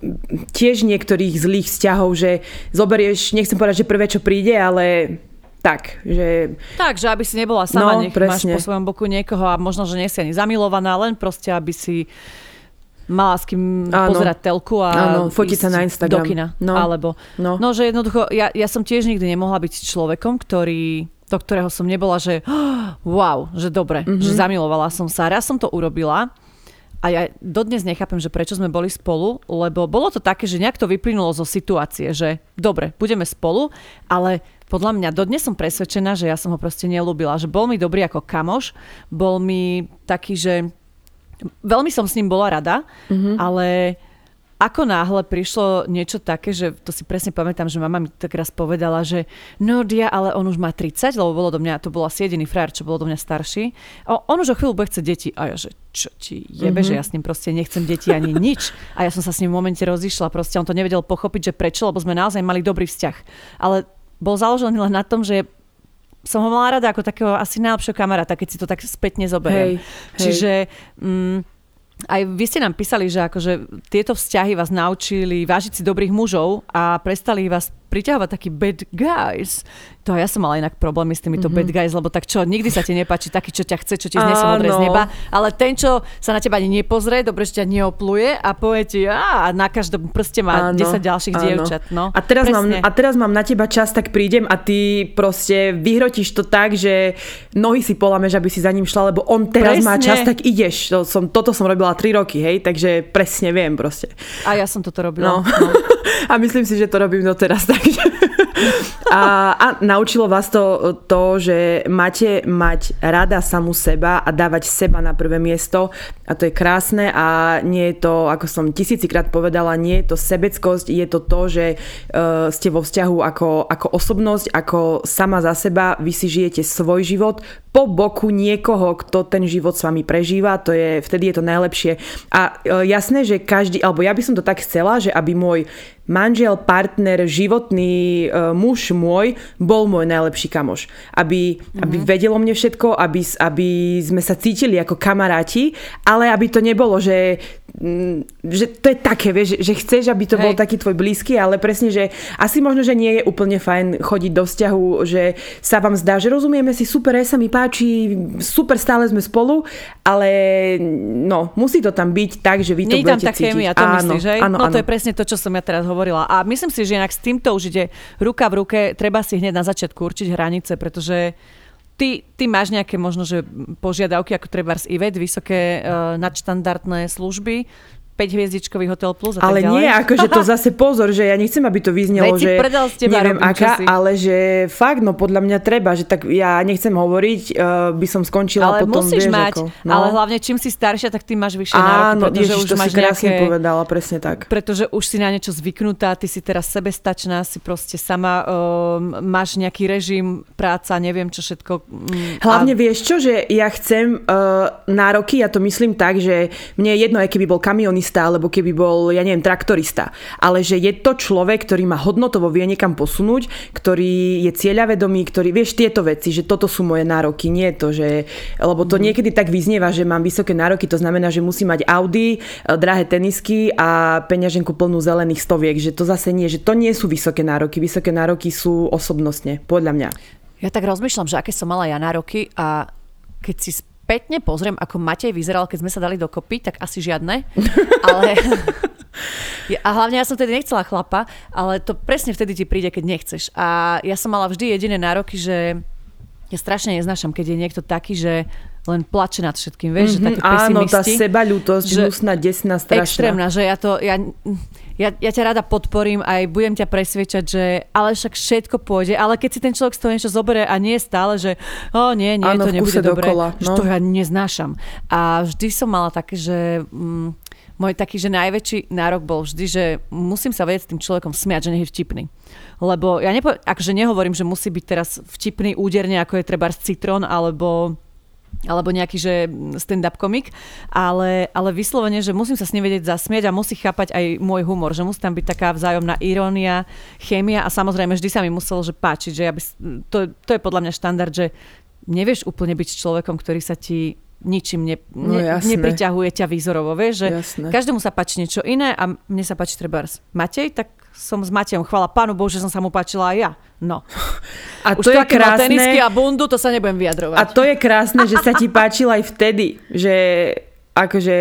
tiež niektorých zlých vzťahov, že zoberieš, nechcem povedať, že prvé, čo príde, ale tak, že... Tak, že aby si nebola sama, no, nech presne. máš po svojom boku niekoho a možno, že nie si ani zamilovaná, len proste, aby si mala s kým áno. pozerať telku a áno, fotiť sa na Instagram. do kina. No. Alebo, no. no, že jednoducho, ja, ja som tiež nikdy nemohla byť človekom, ktorý do ktorého som nebola, že wow, že dobre, mm-hmm. že zamilovala som sa. Raz som to urobila a ja dodnes nechápem, že prečo sme boli spolu, lebo bolo to také, že nejak to vyplynulo zo situácie, že dobre, budeme spolu, ale podľa mňa dodnes som presvedčená, že ja som ho proste nelúbila, že bol mi dobrý ako kamoš, bol mi taký, že veľmi som s ním bola rada, mm-hmm. ale ako náhle prišlo niečo také, že to si presne pamätám, že mama mi tak raz povedala, že no dia, ale on už má 30, lebo bolo do mňa, to bol asi jediný frajer, čo bolo do mňa starší. A on už o chvíľu bude chce deti. A ja, že čo ti jebe, mm-hmm. že ja s ním proste nechcem deti ani nič. A ja som sa s ním v momente rozišla, proste on to nevedel pochopiť, že prečo, lebo sme naozaj mali dobrý vzťah. Ale bol založený len na tom, že som ho mala rada ako takého asi najlepšieho kamaráta, keď si to tak spätne zoberiem. Hej, hej. Čiže... Mm, aj vy ste nám písali, že akože tieto vzťahy vás naučili vážiť si dobrých mužov a prestali vás priťahovať takí bad guys. To ja som mala inak problémy s týmito mm-hmm. bad guys, lebo tak čo, nikdy sa ti nepáči taký, čo ťa chce, čo ti zniesie modré z neba, ale ten, čo sa na teba ani nepozrie, dobre, že ťa neopluje a povie ti, a na každom prste má áno, 10 ďalších áno. dievčat. No, a, teraz mám, a teraz mám na teba čas, tak prídem a ty proste vyhrotíš to tak, že nohy si polameš, aby si za ním šla, lebo on teraz presne. má čas, tak ideš. To som, toto som robila 3 roky, hej, takže presne viem proste. A ja som toto robila. No. no. a myslím si, že to robím doteraz, takže... a, a naučilo vás to, to, že máte mať rada samu seba a dávať seba na prvé miesto? A to je krásne a nie je to, ako som tisícikrát povedala, nie je to sebeckosť, je to to, že uh, ste vo vzťahu ako, ako osobnosť, ako sama za seba, vy si žijete svoj život po boku niekoho, kto ten život s vami prežíva, to je, vtedy je to najlepšie. A uh, jasné, že každý, alebo ja by som to tak chcela, že aby môj manžel, partner, životný uh, muž môj bol môj najlepší kamoš. Aby, mm-hmm. aby vedelo mne všetko, aby, aby sme sa cítili ako kamaráti, ale aby to nebolo, že Mm, že to je také, vieš, že chceš, aby to Hej. bol taký tvoj blízky, ale presne, že asi možno, že nie je úplne fajn chodiť do vzťahu, že sa vám zdá, že rozumieme si, super, sa mi páči, super, stále sme spolu, ale no, musí to tam byť tak, že vy to Nie budete tam tá cítiť. Chémia, to áno, myslíš, že? Áno, no áno. to je presne to, čo som ja teraz hovorila. A myslím si, že inak s týmto už ide ruka v ruke, treba si hneď na začiatku určiť hranice, pretože ty, ty máš nejaké možno, že požiadavky, ako treba z IVED, vysoké uh, nadštandardné služby, 5 hviezdičkový hotel plus a Ale tak nie, akože to zase pozor, že ja nechcem, aby to vyznelo, že neviem aká, ale že fakt, no podľa mňa treba, že tak ja nechcem hovoriť, uh, by som skončila ale potom, musíš vieš, mať, ako, no. ale hlavne čím si staršia, tak tým máš vyššie nároky, pretože ježiš, už to máš si nejaké, povedala, presne tak. Pretože už si na niečo zvyknutá, ty si teraz sebestačná, si proste sama, uh, máš nejaký režim, práca, neviem čo všetko. Mm, hlavne a... vieš čo, že ja chcem uh, nároky, ja to myslím tak, že mne je jedno, aj keby bol kamionista, alebo keby bol ja neviem, traktorista, ale že je to človek, ktorý má hodnotovo vie niekam posunúť, ktorý je cieľavedomý, ktorý, vieš, tieto veci, že toto sú moje nároky, nie to, že, lebo to mhm. niekedy tak vyznieva, že mám vysoké nároky, to znamená, že musí mať Audi, eh, drahé tenisky a peňaženku plnú zelených stoviek, že to zase nie, že to nie sú vysoké nároky, vysoké nároky sú osobnostne, podľa mňa. Ja tak rozmýšľam, že aké som mala ja nároky a keď si spätne pozriem, ako Matej vyzeral, keď sme sa dali dokopy, tak asi žiadne. Ale... A hlavne ja som tedy nechcela chlapa, ale to presne vtedy ti príde, keď nechceš. A ja som mala vždy jediné nároky, že ja strašne neznášam, keď je niekto taký, že len plače nad všetkým, vieš, mm-hmm, že mhm, taký Áno, tá sebaľútosť, že hnusná, desná, strašná. Extrémna, že ja to, ja, ja, ja ťa rada podporím aj budem ťa presviečať, že ale však všetko pôjde, ale keď si ten človek z toho niečo zoberie a nie je stále, že o nie, nie, Áno, to nebude dobre, dokola, že no. to ja neznášam. A vždy som mala také, že mm, môj taký, že najväčší nárok bol vždy, že musím sa vedieť s tým človekom smiať, že nech je vtipný. Lebo ja nepo, akože nehovorím, že musí byť teraz vtipný úderne, ako je treba citrón, alebo alebo nejaký, že stand-up komik, ale, ale vyslovene, že musím sa s ním vedieť zasmieť a musí chápať aj môj humor, že musí tam byť taká vzájomná irónia, chémia a samozrejme vždy sa mi muselo že páčiť, že ja by, to, to je podľa mňa štandard, že nevieš úplne byť človekom, ktorý sa ti ničím ne, No ne, jasné. nepriťahuje ťa výzorovo, vieš, že Jasné. každému sa páči niečo iné a mne sa páči treba Matej, tak som s Matejom, chvala pánu Bohu, že som sa mu páčila aj ja. No. A Už to je mal tenisky krásne. a bundu, to sa nebudem vyjadrovať. A to je krásne, že sa ti páčil aj vtedy, že akože...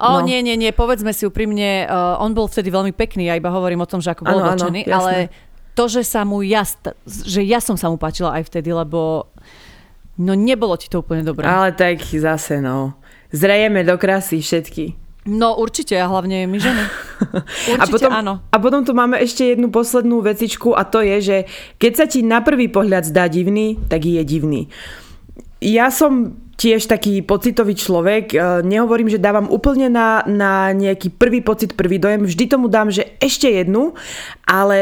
O, no. nie, nie, nie, povedzme si úprimne, uh, on bol vtedy veľmi pekný, ja iba hovorím o tom, že ako bol jasné. ale to, že sa mu ja, že ja som sa mu páčila aj vtedy, lebo no nebolo ti to úplne dobré. Ale tak zase, no. Zrejeme do krásy všetky. No určite, a hlavne my ženy. Určite a potom, áno. A potom tu máme ešte jednu poslednú vecičku a to je, že keď sa ti na prvý pohľad zdá divný, tak je divný. Ja som tiež taký pocitový človek. e, Nehovorím, že dávam úplne na, na nejaký prvý pocit, prvý dojem. Vždy tomu dám, že ešte jednu, ale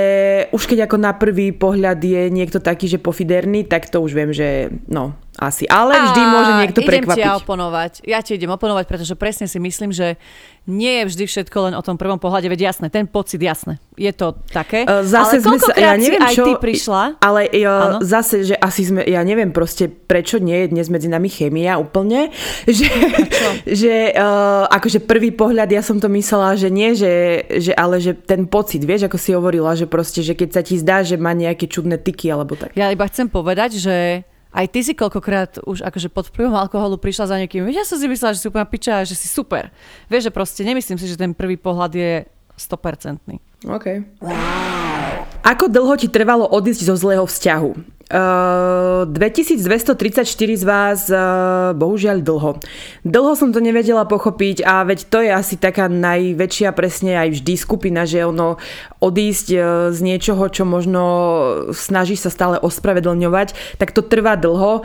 už keď ako na prvý pohľad je niekto taký, že pofiderný, tak to už viem, že no, asi. Ale vždy A môže niekto idem prekvapiť. ti ja oponovať. Ja ti idem oponovať, pretože presne si myslím, že nie je vždy všetko len o tom prvom pohľade, veď jasné, ten pocit jasné. Je to také. E, Zase ale sme sa, ja neviem, aj čo, ty prišla. Ale ja, zase, že asi sme, ja neviem proste, prečo nie je dnes medzi nami chémia úplne, že, že uh, akože prvý pohľad ja som to myslela, že nie, že, že ale že ten pocit, vieš, ako si hovorila, že proste, že keď sa ti zdá, že má nejaké čudné tyky alebo tak. Ja iba chcem povedať, že aj ty si koľkokrát už akože pod vplyvom alkoholu prišla za niekým. Ja som si myslela, že si úplne piča, že si super. Vieš, že proste nemyslím si, že ten prvý pohľad je 100%. OK. Ako dlho ti trvalo odísť zo zlého vzťahu? Uh, 2234 z vás uh, bohužiaľ dlho. Dlho som to nevedela pochopiť a veď to je asi taká najväčšia presne aj vždy skupina, že ono odísť uh, z niečoho, čo možno snaží sa stále ospravedlňovať, tak to trvá dlho.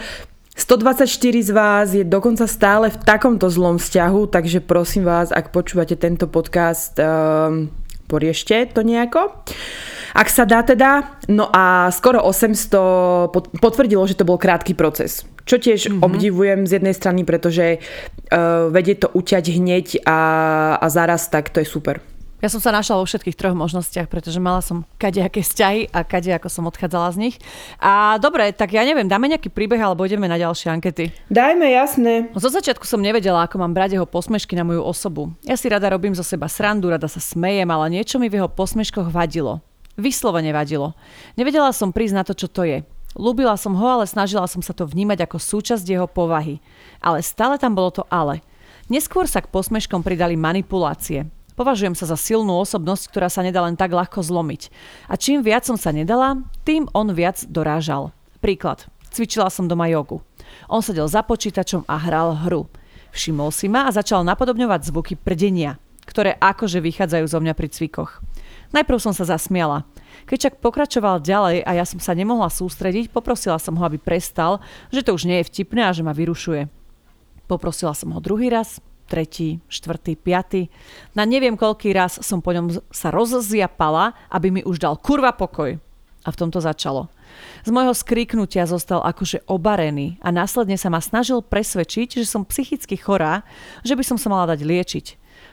124 z vás je dokonca stále v takomto zlom vzťahu, takže prosím vás, ak počúvate tento podcast, um, poriešte to nejako. Ak sa dá teda, no a skoro 800 pot- potvrdilo, že to bol krátky proces. Čo tiež mm-hmm. obdivujem z jednej strany, pretože uh, vedie to uťať hneď a, a zaraz, tak to je super. Ja som sa našla vo všetkých troch možnostiach, pretože mala som kadejaké vzťahy a kade ako som odchádzala z nich. A dobre, tak ja neviem, dáme nejaký príbeh alebo ideme na ďalšie ankety. Dajme, jasné. Zo začiatku som nevedela, ako mám brať jeho posmešky na moju osobu. Ja si rada robím zo seba srandu, rada sa smejem, ale niečo mi v jeho posmeškoch vadilo. Vyslovene vadilo. Nevedela som prísť na to, čo to je. Ľúbila som ho, ale snažila som sa to vnímať ako súčasť jeho povahy. Ale stále tam bolo to ale. Neskôr sa k posmeškom pridali manipulácie. Považujem sa za silnú osobnosť, ktorá sa nedá len tak ľahko zlomiť. A čím viac som sa nedala, tým on viac dorážal. Príklad. Cvičila som doma jogu. On sedel za počítačom a hral hru. Všimol si ma a začal napodobňovať zvuky prdenia, ktoré akože vychádzajú zo mňa pri cvikoch. Najprv som sa zasmiala. Keď však pokračoval ďalej a ja som sa nemohla sústrediť, poprosila som ho, aby prestal, že to už nie je vtipné a že ma vyrušuje. Poprosila som ho druhý raz, tretí, štvrtý, piatý. Na neviem koľký raz som po ňom sa rozziapala, aby mi už dal kurva pokoj. A v tomto začalo. Z môjho skriknutia zostal akože obarený a následne sa ma snažil presvedčiť, že som psychicky chorá, že by som sa mala dať liečiť.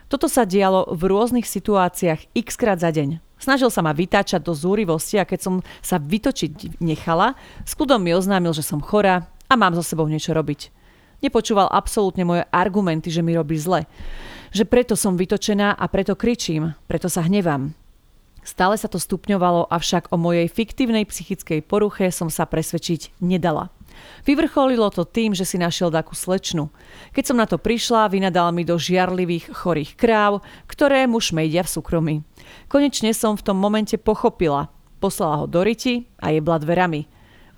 Toto sa dialo v rôznych situáciách x krát za deň. Snažil sa ma vytáčať do zúrivosti a keď som sa vytočiť nechala, s mi oznámil, že som chorá a mám so sebou niečo robiť. Nepočúval absolútne moje argumenty, že mi robí zle. Že preto som vytočená a preto kričím, preto sa hnevám. Stále sa to stupňovalo, avšak o mojej fiktívnej psychickej poruche som sa presvedčiť nedala. Vyvrcholilo to tým, že si našiel takú slečnu. Keď som na to prišla, vynadal mi do žiarlivých chorých kráv, ktoré mu šmejdia v súkromí. Konečne som v tom momente pochopila. Poslala ho do riti a jebla dverami.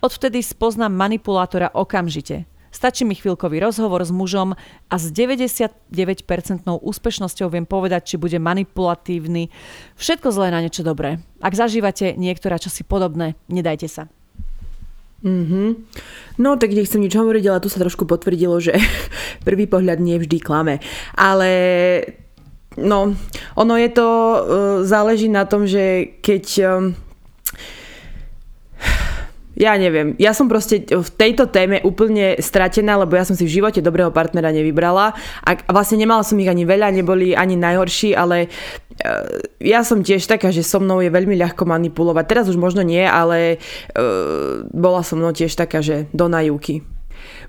Odvtedy spoznám manipulátora okamžite. Stačí mi chvíľkový rozhovor s mužom a s 99% úspešnosťou viem povedať, či bude manipulatívny. Všetko zlé na niečo dobré. Ak zažívate niektoré časy podobné, nedajte sa. Mm-hmm. No tak nechcem nič hovoriť, ale tu sa trošku potvrdilo, že prvý pohľad nie vždy klame. Ale no, ono je to, uh, záleží na tom, že keď um, ja neviem, ja som proste v tejto téme úplne stratená, lebo ja som si v živote dobrého partnera nevybrala a vlastne nemala som ich ani veľa, neboli ani najhorší, ale e, ja som tiež taká, že so mnou je veľmi ľahko manipulovať. Teraz už možno nie, ale uh, bola so mnou tiež taká, že do najúky.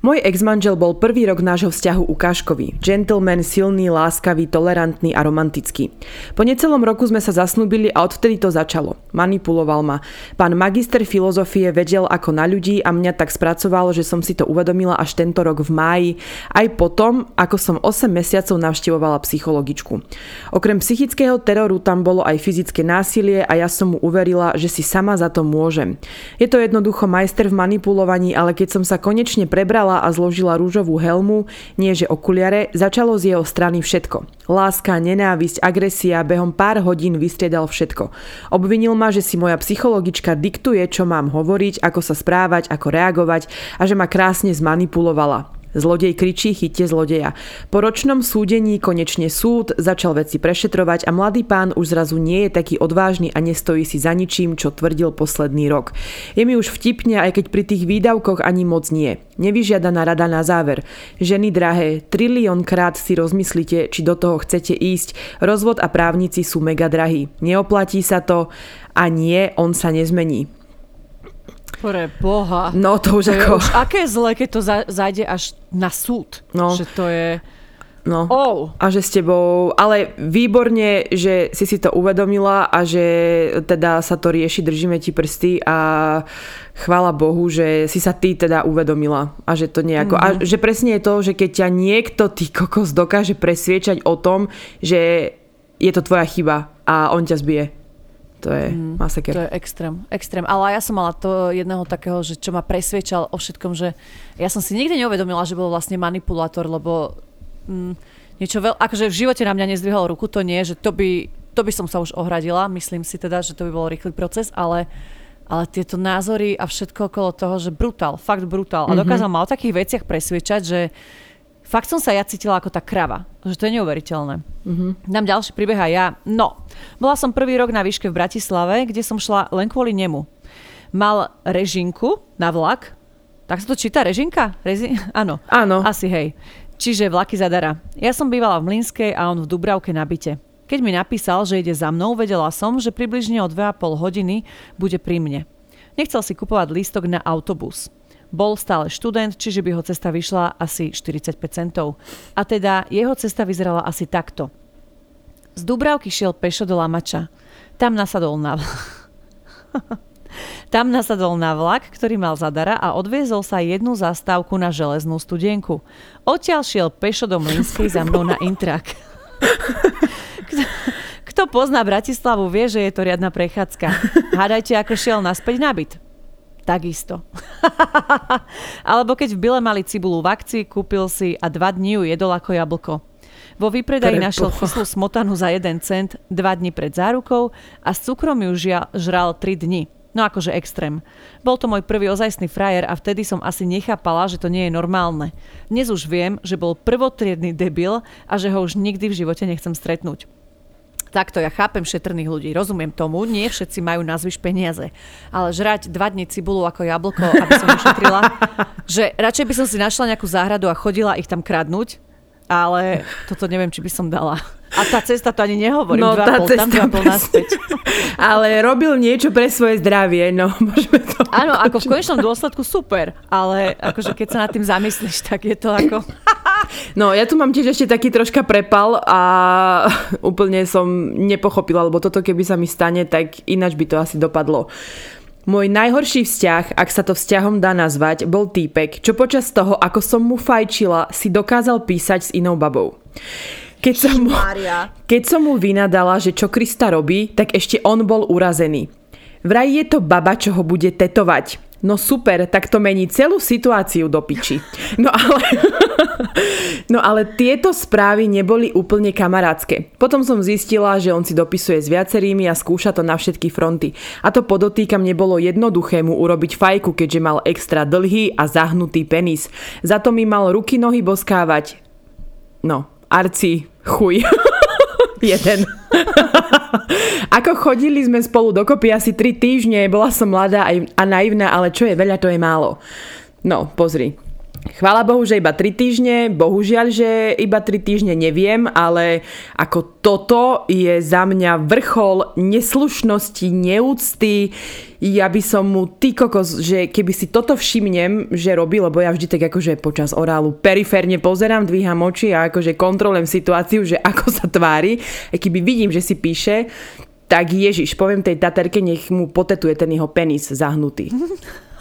Môj ex-manžel bol prvý rok nášho vzťahu ukážkový. Gentleman, silný, láskavý, tolerantný a romantický. Po necelom roku sme sa zasnúbili a odvtedy to začalo. Manipuloval ma. Pán magister filozofie vedel ako na ľudí a mňa tak spracoval, že som si to uvedomila až tento rok v máji, aj potom, ako som 8 mesiacov navštevovala psychologičku. Okrem psychického teroru tam bolo aj fyzické násilie a ja som mu uverila, že si sama za to môžem. Je to jednoducho majster v manipulovaní, ale keď som sa konečne prebrala a zložila rúžovú helmu, nie že okuliare, začalo z jeho strany všetko. Láska, nenávisť, agresia, behom pár hodín vystriedal všetko. Obvinil ma, že si moja psychologička diktuje, čo mám hovoriť, ako sa správať, ako reagovať a že ma krásne zmanipulovala. Zlodej kričí, chytte zlodeja. Po ročnom súdení konečne súd začal veci prešetrovať a mladý pán už zrazu nie je taký odvážny a nestojí si za ničím, čo tvrdil posledný rok. Je mi už vtipne, aj keď pri tých výdavkoch ani moc nie. Nevyžiadaná rada na záver. Ženy drahé, trilión krát si rozmyslite, či do toho chcete ísť. Rozvod a právnici sú mega drahí. Neoplatí sa to a nie, on sa nezmení. Pre Boha. No to už to ako... Už aké zle, keď to za, zajde až na súd. No. Že to je... No. Oh. A že s tebou, ale výborne, že si si to uvedomila a že teda sa to rieši, držíme ti prsty a chvála Bohu, že si sa ty teda uvedomila a že to nejako, mm-hmm. a mhm. že presne je to, že keď ťa niekto ty kokos dokáže presviečať o tom, že je to tvoja chyba a on ťa zbije. To je mm, masaker. To je extrém, extrém. Ale ja som mala to jedného takého, že čo ma presviečal o všetkom, že ja som si nikdy neuvedomila, že bol vlastne manipulátor, lebo mm, niečo veľ... Akože v živote na mňa nezdvihol ruku, to nie, že to by, to by som sa už ohradila, myslím si teda, že to by bol rýchly proces, ale ale tieto názory a všetko okolo toho, že brutál, fakt brutál. A mhm. dokázal mm-hmm. ma o takých veciach presviečať, že fakt som sa ja cítila ako tá krava. Že to je neuveriteľné. Mm-hmm. Dám ďalší príbeh aj ja. No, bola som prvý rok na výške v Bratislave, kde som šla len kvôli nemu. Mal režinku na vlak. Tak sa to číta režinka? Rezi- Áno. Áno. Asi hej. Čiže vlaky zadara. Ja som bývala v Mlinskej a on v Dubravke na byte. Keď mi napísal, že ide za mnou, vedela som, že približne o 2,5 hodiny bude pri mne. Nechcel si kupovať lístok na autobus. Bol stále študent, čiže by ho cesta vyšla asi 45 centov. A teda jeho cesta vyzerala asi takto. Z Dubravky šiel pešo do Lamača. Tam nasadol na... Tam nasadol na vlak, ktorý mal zadara a odviezol sa jednu zastávku na železnú studienku. Odtiaľ šiel pešo do Mlinskej za mnou na Intrak. Kto pozná Bratislavu, vie, že je to riadna prechádzka. Hádajte, ako šiel naspäť na byt. Takisto. Alebo keď v Bile mali cibulu v akcii, kúpil si a dva dní ju jedol ako jablko. Vo výpredaji Pre našiel kyslú smotanu za 1 cent dva dni pred zárukou a s cukrom ju žia, žral 3 dni. No akože extrém. Bol to môj prvý ozajstný frajer a vtedy som asi nechápala, že to nie je normálne. Dnes už viem, že bol prvotriedný debil a že ho už nikdy v živote nechcem stretnúť. Takto ja chápem šetrných ľudí, rozumiem tomu, nie všetci majú na zvyš peniaze. Ale žrať dva dni cibulu ako jablko, aby som ušetrila, že radšej by som si našla nejakú záhradu a chodila ich tam kradnúť, ale toto neviem, či by som dala. A tá cesta to ani nehovorím, no, dva tá pol, cesta tam dva pol naspäť. Ale robil niečo pre svoje zdravie, no môžeme to Áno, ako v konečnom dôsledku super, ale akože keď sa nad tým zamyslíš, tak je to ako... No, ja tu mám tiež ešte taký troška prepal a úplne som nepochopila, lebo toto keby sa mi stane, tak ináč by to asi dopadlo. Môj najhorší vzťah, ak sa to vzťahom dá nazvať, bol týpek, čo počas toho, ako som mu fajčila, si dokázal písať s inou babou. Keď som, mu, keď som mu vynadala, že čo Krista robí, tak ešte on bol urazený. Vraj je to baba, čo ho bude tetovať. No super, tak to mení celú situáciu do piči. No ale, no ale tieto správy neboli úplne kamarátske. Potom som zistila, že on si dopisuje s viacerými a skúša to na všetky fronty. A to podotýkam nebolo jednoduché mu urobiť fajku, keďže mal extra dlhý a zahnutý penis. Za to mi mal ruky nohy boskávať. No, arci, chuj. Jeden. Ako chodili sme spolu dokopy asi 3 týždne, bola som mladá a naivná, ale čo je veľa, to je málo. No, pozri. Chvála Bohu, že iba 3 týždne, bohužiaľ, že iba 3 týždne neviem, ale ako toto je za mňa vrchol neslušnosti, neúcty. Ja by som mu, ty kokos, že keby si toto všimnem, že robí, lebo ja vždy tak akože počas orálu periférne pozerám, dvíham oči a akože kontrolujem situáciu, že ako sa tvári. A keby vidím, že si píše, tak Ježiš, poviem tej taterke, nech mu potetuje ten jeho penis zahnutý.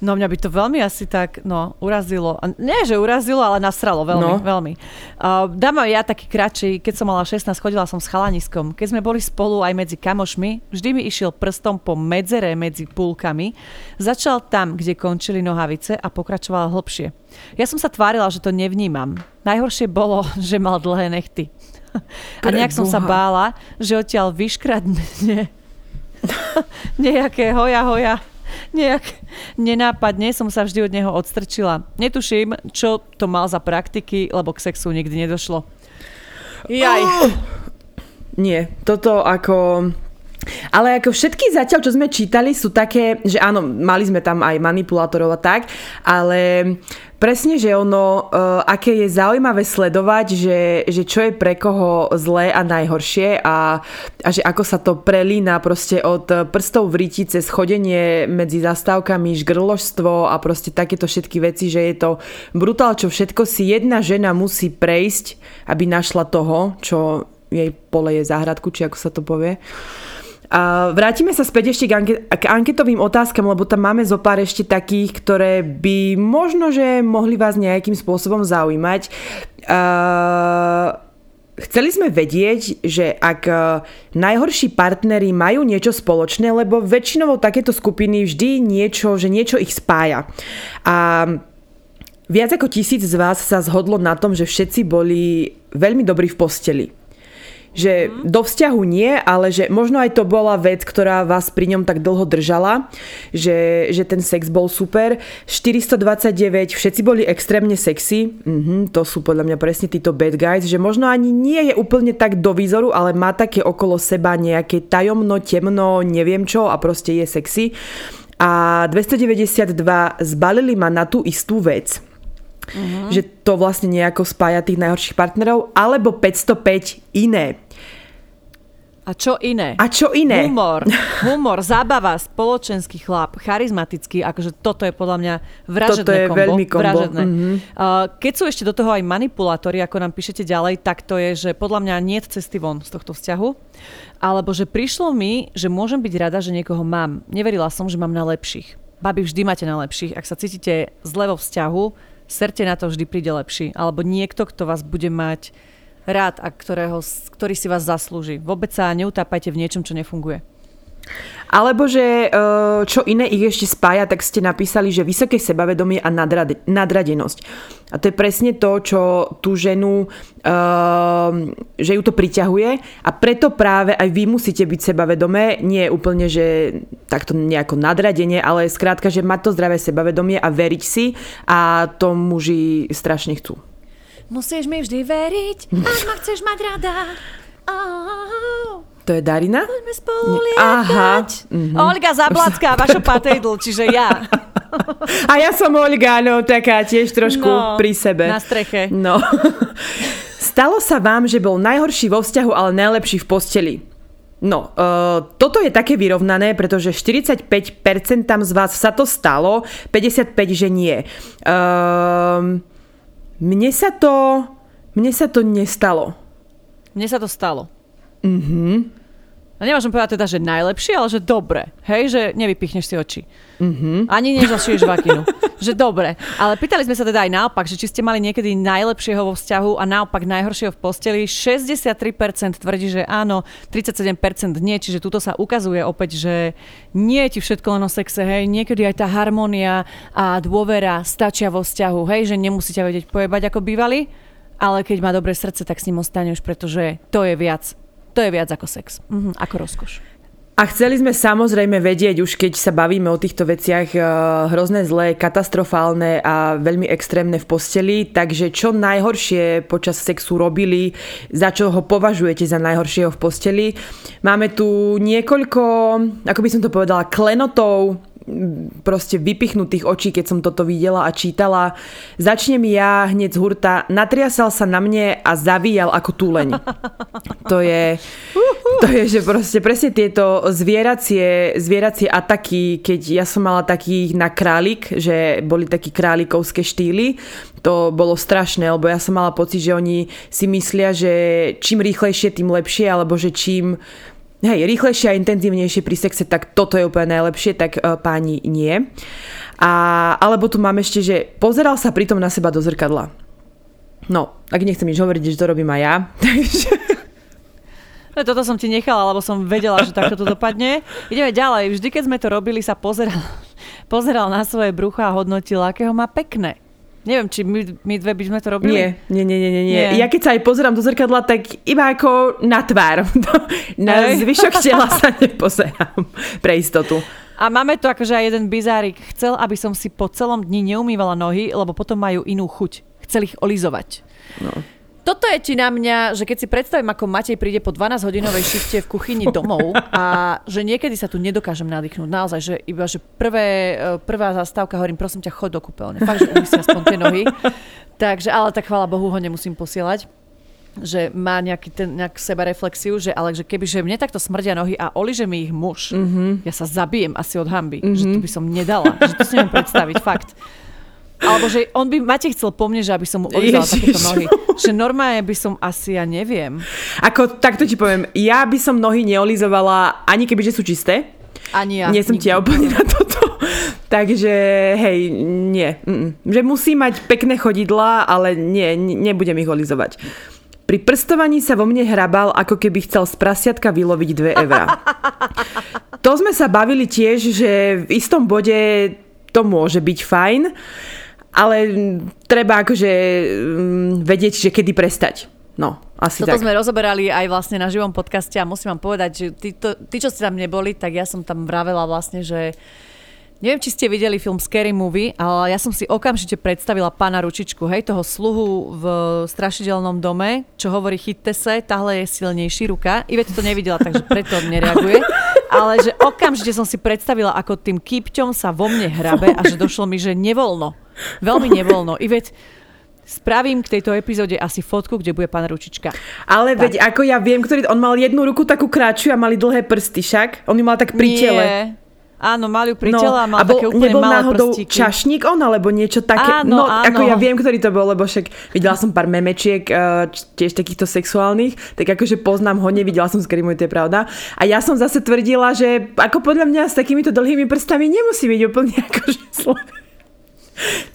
No mňa by to veľmi asi tak, no, urazilo. Nie, že urazilo, ale nasralo veľmi, no. veľmi. Uh, dám ja taký kratší, keď som mala 16, chodila som s chalaniskom. Keď sme boli spolu aj medzi kamošmi, vždy mi išiel prstom po medzere medzi púlkami. Začal tam, kde končili nohavice a pokračoval hlbšie. Ja som sa tvárila, že to nevnímam. Najhoršie bolo, že mal dlhé nechty. A nejak som sa bála, že odtiaľ vyškradne nejaké hoja hoja nejak nenápadne som sa vždy od neho odstrčila. Netuším, čo to mal za praktiky, lebo k sexu nikdy nedošlo. Jaj. Oh! Nie, toto ako... Ale ako všetky zatiaľ, čo sme čítali, sú také, že áno, mali sme tam aj manipulátorov a tak, ale Presne, že ono, uh, aké je zaujímavé sledovať, že, že čo je pre koho zlé a najhoršie a, a že ako sa to prelína proste od prstov v ríti cez chodenie medzi zastávkami, žgrložstvo a proste takéto všetky veci, že je to brutál, čo všetko si jedna žena musí prejsť, aby našla toho, čo jej pole je záhradku, či ako sa to povie. A vrátime sa späť ešte k, anke- k anketovým otázkam, lebo tam máme zo pár ešte takých, ktoré by možno, že mohli vás nejakým spôsobom zaujímať. Uh, chceli sme vedieť, že ak najhorší partnery majú niečo spoločné, lebo väčšinou takéto skupiny vždy niečo, že niečo ich spája. A viac ako tisíc z vás sa zhodlo na tom, že všetci boli veľmi dobrí v posteli že mm. do vzťahu nie, ale že možno aj to bola vec, ktorá vás pri ňom tak dlho držala, že, že ten sex bol super. 429, všetci boli extrémne sexy, mm-hmm, to sú podľa mňa presne títo bad guys, že možno ani nie je úplne tak do výzoru, ale má také okolo seba nejaké tajomno, temno, neviem čo a proste je sexy. A 292 zbalili ma na tú istú vec uh-huh. že to vlastne nejako spája tých najhorších partnerov, alebo 505 iné. A čo iné? A čo iné? Humor, humor, zábava, spoločenský chlap, charizmatický, akože toto je podľa mňa vražedné toto je kombo. veľmi kombo. Vražedné. Mm-hmm. Keď sú ešte do toho aj manipulátori, ako nám píšete ďalej, tak to je, že podľa mňa nie je cesty von z tohto vzťahu. Alebo že prišlo mi, že môžem byť rada, že niekoho mám. Neverila som, že mám na lepších. Babi, vždy máte na lepších. Ak sa cítite zle vo vzťahu, serte na to vždy príde lepší. Alebo niekto, kto vás bude mať rád a ktorého, ktorý si vás zaslúži. Vôbec sa neutápajte v niečom, čo nefunguje. Alebo že e, čo iné ich ešte spája, tak ste napísali, že vysoké sebavedomie a nadrade, nadradenosť. A to je presne to, čo tú ženu, e, že ju to priťahuje a preto práve aj vy musíte byť sebavedomé, nie úplne, že takto nejako nadradenie, ale skrátka, že mať to zdravé sebavedomie a veriť si a to muži strašne chcú. Musíš mi vždy veriť, ak ma chceš mať rada. Oh. To je Darina? Poďme spolu Aha. Mm-hmm. Olga Zablacká, vaša patejdl, čiže ja. A ja som Olga, no taká tiež trošku no, pri sebe. Na streche. No. Stalo sa vám, že bol najhorší vo vzťahu, ale najlepší v posteli. No, uh, toto je také vyrovnané, pretože 45% tam z vás sa to stalo, 55% že nie. Uh, mne sa to... Mne sa to nestalo. Mne sa to stalo. Mhm. No nemôžem povedať teda, že najlepšie, ale že dobre. Hej, že nevypichneš si oči. Mm-hmm. Ani nezašiješ vakinu. že dobre. Ale pýtali sme sa teda aj naopak, že či ste mali niekedy najlepšieho vo vzťahu a naopak najhoršieho v posteli. 63% tvrdí, že áno, 37% nie. Čiže tuto sa ukazuje opäť, že nie je ti všetko len o sexe. Hej, niekedy aj tá harmónia a dôvera stačia vo vzťahu. Hej, že nemusíte vedieť pojebať ako bývali ale keď má dobré srdce, tak s ním ostaneš, pretože to je viac to je viac ako sex, mhm, ako rozkoš. A chceli sme samozrejme vedieť, už keď sa bavíme o týchto veciach eh, hrozné zlé, katastrofálne a veľmi extrémne v posteli, takže čo najhoršie počas sexu robili, za čo ho považujete za najhoršieho v posteli. Máme tu niekoľko, ako by som to povedala, klenotov, proste vypichnutých očí, keď som toto videla a čítala. Začnem ja hneď z hurta. Natriasal sa na mne a zavíjal ako túleň. To je, to je, že proste presne tieto zvieracie, zvieracie ataky, keď ja som mala takých na králik, že boli takí králikovské štýly, to bolo strašné, lebo ja som mala pocit, že oni si myslia, že čím rýchlejšie, tým lepšie, alebo že čím hej, rýchlejšie a intenzívnejšie pri sexe, tak toto je úplne najlepšie, tak uh, páni nie. A, alebo tu mám ešte, že pozeral sa pritom na seba do zrkadla. No, ak nechcem nič hovoriť, že to robím aj ja. Takže... No, toto som ti nechala, lebo som vedela, že takto to dopadne. Ideme ďalej. Vždy, keď sme to robili, sa pozeral, pozeral na svoje brucho a hodnotil, akého má pekné. Neviem, či my, my dve by sme to robili? Nie, nie, nie, nie, nie. nie. Ja keď sa aj pozerám do zrkadla, tak iba ako na tvár. na Ej. zvyšok tela sa nepozerám pre istotu. A máme tu akože aj jeden bizárik. Chcel, aby som si po celom dni neumývala nohy, lebo potom majú inú chuť. Chcel ich olizovať. No. Toto je ti na mňa, že keď si predstavím, ako Matej príde po 12-hodinovej šichte v kuchyni domov a že niekedy sa tu nedokážem nadýchnuť. Naozaj, že iba, že prvé, e, prvá zastávka, hovorím, prosím ťa, chod do kúpeľne. Fakt, že umyslia aspoň tie nohy. Takže, ale tak chvála Bohu ho nemusím posielať že má nejaký ten, nejak seba reflexiu, že ale že keby, že mne takto smrdia nohy a oliže mi ich muž, mm-hmm. ja sa zabijem asi od hamby, mm-hmm. že to by som nedala, že to si neviem predstaviť, fakt. Alebo že on by, Matej chcel po mne, že aby som mu olizala takéto nohy. Že normálne by som asi, ja neviem. Ako, takto ti poviem, ja by som nohy neolizovala ani keby, že sú čisté. Ani ja. Nie som ti ja úplne na toto. Takže hej, nie. Mm-mm. Že musí mať pekné chodidla, ale nie, nebudem ich olizovať. Pri prstovaní sa vo mne hrabal, ako keby chcel z prasiatka vyloviť 2 eurá. To sme sa bavili tiež, že v istom bode to môže byť fajn, ale treba akože mm, vedieť, že kedy prestať. No, asi Toto tak. sme rozoberali aj vlastne na živom podcaste a musím vám povedať, že tí, to, tí, čo ste tam neboli, tak ja som tam vravela vlastne, že Neviem, či ste videli film Scary Movie, ale ja som si okamžite predstavila pána Ručičku, hej, toho sluhu v strašidelnom dome, čo hovorí chytte se, tahle je silnejší ruka. Iveta to nevidela, takže preto nereaguje. Ale že okamžite som si predstavila, ako tým kýpťom sa vo mne hrabe a že došlo mi, že nevoľno. Veľmi nevoľno. Ivet, Spravím k tejto epizóde asi fotku, kde bude pán Ručička. Ale tak. veď ako ja viem, ktorý, on mal jednu ruku takú kratšiu a mali dlhé prsty však. On ju mal tak pri Nie. tele. Áno, mali ju pri no, tele a mal také úplne nebol malé náhodou prstíky. čašník on, alebo niečo také. Áno, no, áno. ako ja viem, ktorý to bol, lebo však videla som pár memečiek, uh, tiež takýchto sexuálnych, tak akože poznám ho, nevidela som Scary to je pravda. A ja som zase tvrdila, že ako podľa mňa s takýmito dlhými prstami nemusí byť úplne akože zlá,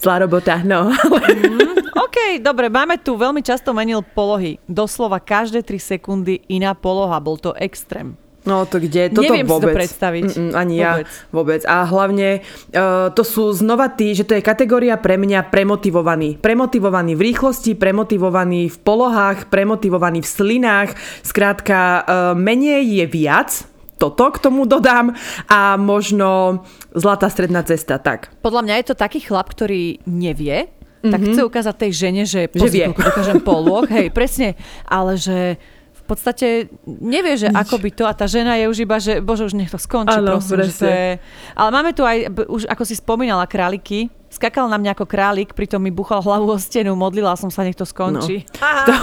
zlá robota, no. Mm, OK, dobre, máme tu veľmi často menil polohy. Doslova každé 3 sekundy iná poloha, bol to extrém. No to kde? Toto Neviem vôbec. si to predstaviť. Mm-mm, ani vôbec. ja vôbec. A hlavne uh, to sú znova tí, že to je kategória pre mňa premotivovaný. Premotivovaný v rýchlosti, premotivovaný v polohách, premotivovaný v slinách. Skrátka, uh, menej je viac, toto k tomu dodám a možno zlatá stredná cesta, tak. Podľa mňa je to taký chlap, ktorý nevie, mm-hmm. tak chce ukázať tej žene, že, že vie. dokážem polôch, hej, presne, ale že v podstate nevie, že Nič. ako by to a tá žena je už iba, že bože, už nech to skončí, ano, prosím. Že to je... Ale máme tu aj, už ako si spomínala, králiky. Skakal na mňa ako králik, pritom mi buchal hlavu o stenu, modlila som sa, nech to skončí. No. To,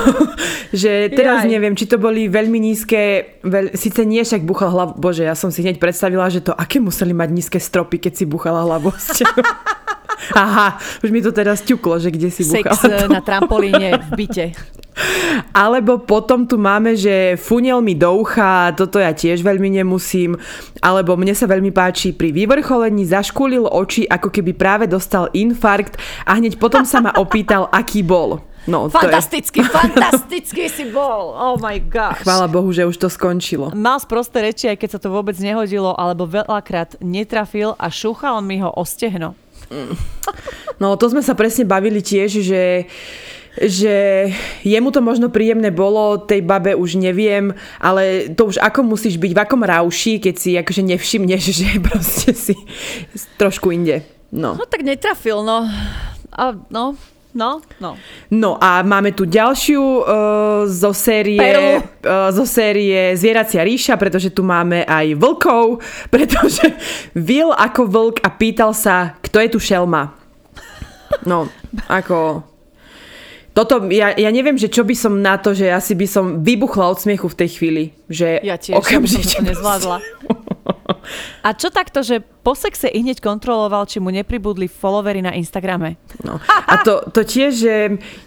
že teraz Jaj. neviem, či to boli veľmi nízke, veľ, síce nie však buchal hlavu, bože, ja som si hneď predstavila, že to aké museli mať nízke stropy, keď si buchala hlavu o stenu. Aha, už mi to teraz ťuklo, že kde si Sex buchala. Sex na trampolíne v byte. Alebo potom tu máme, že funiel mi do ucha, toto ja tiež veľmi nemusím. Alebo mne sa veľmi páči, pri vyvrcholení zaškulil oči, ako keby práve dostal infarkt a hneď potom sa ma opýtal, aký bol. No, fantasticky, je... fantasticky si bol. Oh my god. Chvála Bohu, že už to skončilo. Mal sprosté reči, aj keď sa to vôbec nehodilo, alebo veľakrát netrafil a šúchal mi ho o stehno. No, to sme sa presne bavili tiež, že že jemu to možno príjemné bolo, tej babe už neviem, ale to už ako musíš byť, v akom rauši, keď si akože nevšimneš, že proste si trošku inde. No. no tak netrafil, no. A, no, No, no. No a máme tu ďalšiu uh, zo série uh, zo série Zvieracia ríša, pretože tu máme aj vlkov, pretože vil ako vlk a pýtal sa, kto je tu šelma. No, ako toto, ja, ja neviem, že čo by som na to, že asi by som vybuchla od smiechu v tej chvíli. Že ja tiež okamžite som to nezvládla. A čo takto, že po sexe i hneď kontroloval, či mu nepribudli followery na Instagrame? No. A to, to tiež, že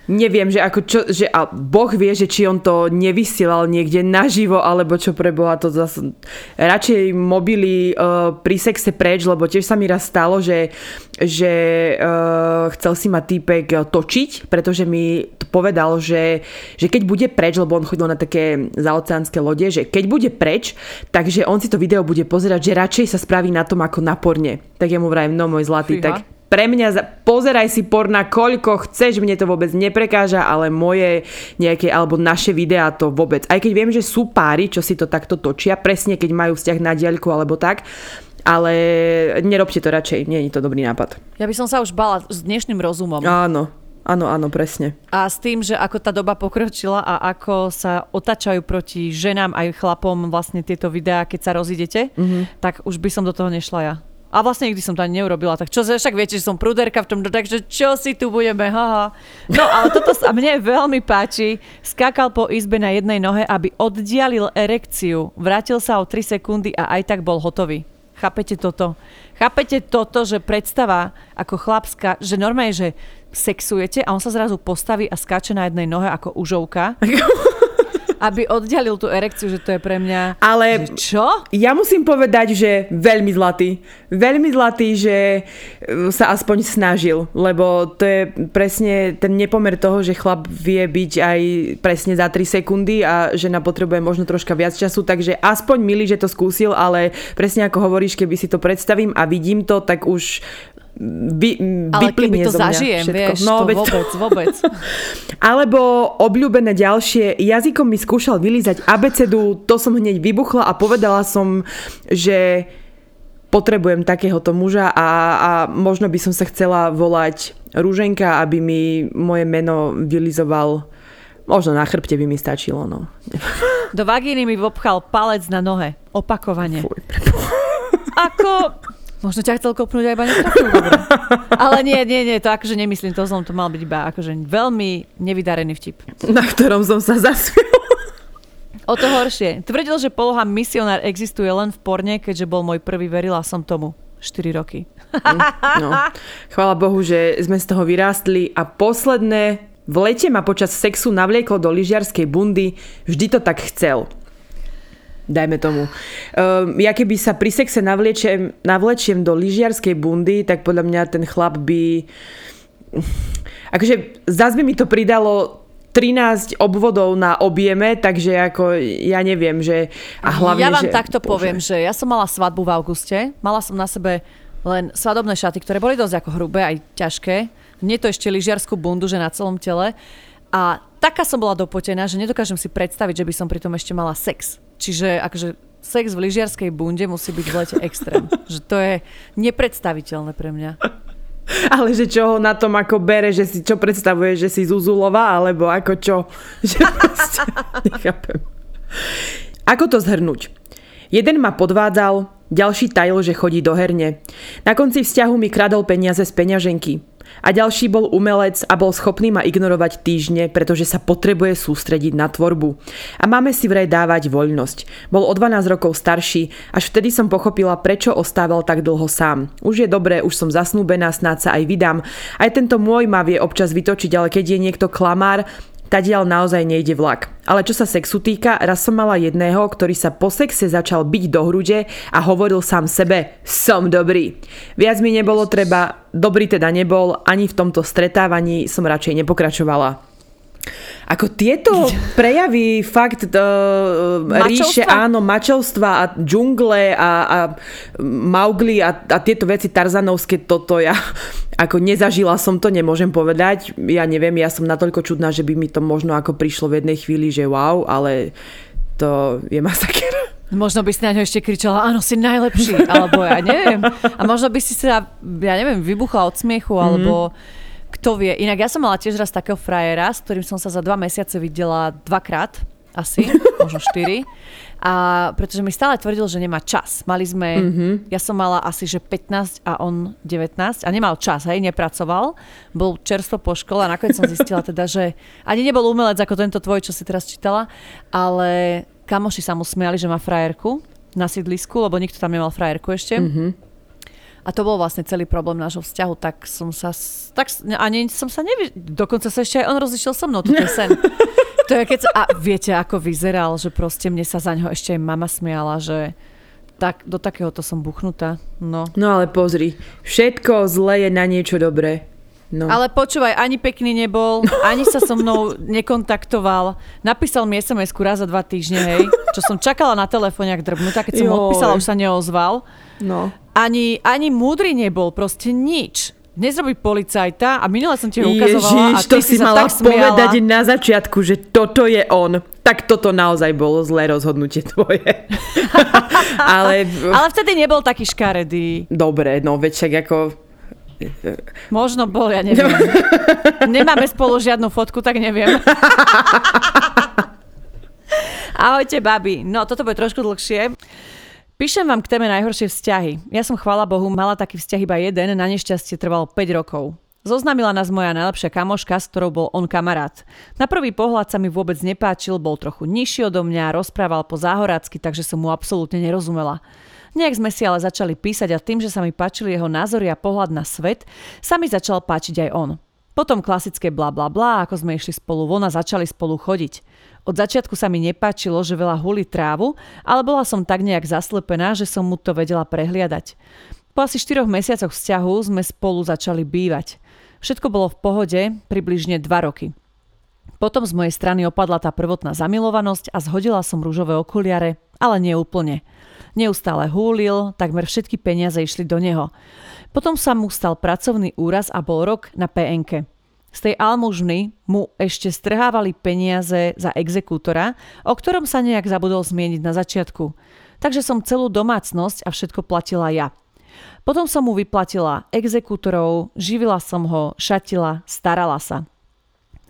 neviem, že ako čo, že a Boh vie, že či on to nevysielal niekde naživo, alebo čo pre Boha to zase radšej mobily uh, pri sexe preč, lebo tiež sa mi raz stalo, že, že uh, chcel si ma týpek točiť, pretože mi povedal, že, že keď bude preč, lebo on chodil na také zaoceánske lode, že keď bude preč, takže on si to video bude pozerať, že radšej sa spraví na tom ako na porne. Tak ja mu vrajím, no môj zlatý, Fíha. tak pre mňa, pozeraj si porna koľko chceš, mne to vôbec neprekáža, ale moje nejaké, alebo naše videá to vôbec. Aj keď viem, že sú páry, čo si to takto točia, presne keď majú vzťah na diaľku alebo tak, ale nerobte to radšej, nie je to dobrý nápad. Ja by som sa už bala s dnešným rozumom. Áno, Áno, áno, presne. A s tým, že ako tá doba pokročila a ako sa otačajú proti ženám aj chlapom vlastne tieto videá, keď sa rozidete, mm-hmm. tak už by som do toho nešla ja. A vlastne nikdy som to ani neurobila, tak čo, však viete, že som pruderka v tom, takže čo si tu budeme, haha. No ale toto sa mne veľmi páči. Skákal po izbe na jednej nohe, aby oddialil erekciu. Vrátil sa o 3 sekundy a aj tak bol hotový. Chápete toto? Chápete toto, že predstava ako chlapská, že normálne, že sexujete a on sa zrazu postaví a skáče na jednej nohe ako užovka. aby oddialil tú erekciu, že to je pre mňa... Ale že čo? Ja musím povedať, že veľmi zlatý. Veľmi zlatý, že e, sa aspoň snažil, lebo to je presne ten nepomer toho, že chlap vie byť aj presne za 3 sekundy a žena potrebuje možno troška viac času, takže aspoň milý, že to skúsil, ale presne ako hovoríš, keby si to predstavím a vidím to, tak už vy, Ale keby to zažijem, vieš, no, to vôbec, vôbec. Alebo obľúbené ďalšie, jazykom mi skúšal vylízať abecedu, to som hneď vybuchla a povedala som, že potrebujem takéhoto muža a, a možno by som sa chcela volať Rúženka, aby mi moje meno vylizoval Možno na chrbte by mi stačilo, no. Do vagíny mi vopchal palec na nohe. Opakovane. Fuj, Ako... Možno ťa chcel kopnúť aj iba netrafil, Ale nie, nie, nie, to akože nemyslím, to som to mal byť iba akože veľmi nevydarený vtip. Na ktorom som sa zasmiel. O to horšie. Tvrdil, že poloha misionár existuje len v porne, keďže bol môj prvý, verila som tomu. 4 roky. Mm, no. Chvála Bohu, že sme z toho vyrástli a posledné v lete ma počas sexu navliekol do lyžiarskej bundy, vždy to tak chcel dajme tomu. Um, ja keby sa pri sexe navliečiem, navlečiem do lyžiarskej bundy, tak podľa mňa ten chlap by... Akože zase by mi to pridalo 13 obvodov na objeme, takže ako ja neviem, že... A hlavne, ja vám že, takto bože. poviem, že ja som mala svadbu v auguste, mala som na sebe len svadobné šaty, ktoré boli dosť ako hrubé, aj ťažké. Nie to ešte lyžiarskú bundu, že na celom tele. A taká som bola dopotená, že nedokážem si predstaviť, že by som pri tom ešte mala sex. Čiže akože sex v lyžiarskej bunde musí byť v lete extrém. že to je nepredstaviteľné pre mňa. Ale že čo ho na tom ako bere, že si čo predstavuje, že si Zuzulová, alebo ako čo? Že proste, nechápem. Ako to zhrnúť? Jeden ma podvádzal, ďalší tajil, že chodí do herne. Na konci vzťahu mi kradol peniaze z peňaženky. A ďalší bol umelec a bol schopný ma ignorovať týždne, pretože sa potrebuje sústrediť na tvorbu. A máme si vraj dávať voľnosť. Bol o 12 rokov starší, až vtedy som pochopila, prečo ostával tak dlho sám. Už je dobré, už som zasnúbená, snáď sa aj vydám. Aj tento môj ma vie občas vytočiť, ale keď je niekto klamár, Tadiaľ naozaj nejde vlak. Ale čo sa sexu týka, raz som mala jedného, ktorý sa po sexe začal byť do hrude a hovoril sám sebe, som dobrý. Viac mi nebolo treba, dobrý teda nebol, ani v tomto stretávaní som radšej nepokračovala. Ako tieto prejavy fakt uh, ríše, áno, mačovstva a džungle a, a Maugli a, a tieto veci tarzanovské, toto ja ako nezažila som to, nemôžem povedať. Ja neviem, ja som natoľko čudná, že by mi to možno ako prišlo v jednej chvíli, že wow, ale to je masaker. Možno by si na ňo ešte kričala, áno, si najlepší, alebo ja neviem. A možno by si sa, ja neviem, vybuchla od smiechu, mm-hmm. alebo kto vie. Inak ja som mala tiež raz takého frajera, s ktorým som sa za dva mesiace videla dvakrát asi, možno štyri. A pretože mi stále tvrdil, že nemá čas. Mali sme, mm-hmm. ja som mala asi, že 15 a on 19 a nemal čas, hej, nepracoval. Bol čerstvo po škole a nakoniec som zistila teda, že ani nebol umelec ako tento tvoj, čo si teraz čítala, ale kamoši sa mu smiali, že má frajerku na sídlisku, lebo nikto tam nemal frajerku ešte. Mm-hmm. A to bol vlastne celý problém nášho vzťahu, tak som sa, tak ani som sa nevie, dokonca sa ešte aj on rozišiel so mnou, to je sen. to je keď, a viete, ako vyzeral, že proste mne sa za ňo ešte aj mama smiala, že tak, do takéhoto som buchnutá. No. no ale pozri, všetko zlé je na niečo dobré. No. Ale počúvaj, ani pekný nebol, ani sa so mnou nekontaktoval. Napísal mi sms raz za dva týždne, hej, čo som čakala na telefóne, ak drbnutá, keď som mu odpísala, už sa neozval. No. Ani, ani múdry nebol, proste nič. Dnes robí policajta a minule som ti ho ukazovala Ježiš, a ty to si, si mala povedať na začiatku, že toto je on. Tak toto naozaj bolo zlé rozhodnutie tvoje. ale... ale vtedy nebol taký škaredý. Dobre, no veď však ako... Možno bol, ja neviem. Nemáme spolu žiadnu fotku, tak neviem. Ahojte, babi. No, toto bude trošku dlhšie. Píšem vám k téme najhoršie vzťahy. Ja som, chvála Bohu, mala taký vzťah iba jeden, na nešťastie trval 5 rokov. Zoznámila nás moja najlepšia kamoška, s ktorou bol on kamarát. Na prvý pohľad sa mi vôbec nepáčil, bol trochu nižší odo mňa, rozprával po záhorácky, takže som mu absolútne nerozumela. Nejak sme si ale začali písať a tým, že sa mi páčili jeho názory a pohľad na svet, sa mi začal páčiť aj on. Potom klasické bla bla bla, ako sme išli spolu von a začali spolu chodiť. Od začiatku sa mi nepáčilo, že veľa huli trávu, ale bola som tak nejak zaslepená, že som mu to vedela prehliadať. Po asi 4 mesiacoch vzťahu sme spolu začali bývať. Všetko bolo v pohode približne 2 roky. Potom z mojej strany opadla tá prvotná zamilovanosť a zhodila som rúžové okuliare, ale nie úplne. Neustále húlil, takmer všetky peniaze išli do neho. Potom sa mu stal pracovný úraz a bol rok na PNK. Z tej almužny mu ešte strhávali peniaze za exekútora, o ktorom sa nejak zabudol zmieniť na začiatku. Takže som celú domácnosť a všetko platila ja. Potom som mu vyplatila exekútorov, živila som ho, šatila, starala sa.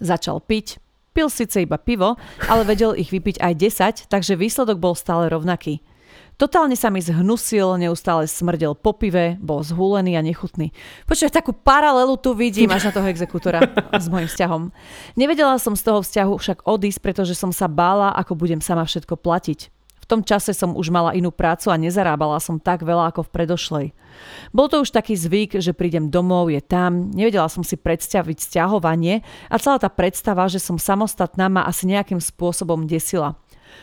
Začal piť, pil síce iba pivo, ale vedel ich vypiť aj 10, takže výsledok bol stále rovnaký. Totálne sa mi zhnusil, neustále smrdel po pive, bol zhúlený a nechutný. Počuaj, takú paralelu tu vidím až na toho exekútora s mojim vzťahom. Nevedela som z toho vzťahu však odísť, pretože som sa bála, ako budem sama všetko platiť. V tom čase som už mala inú prácu a nezarábala som tak veľa ako v predošlej. Bol to už taký zvyk, že prídem domov, je tam, nevedela som si predstaviť sťahovanie a celá tá predstava, že som samostatná ma asi nejakým spôsobom desila.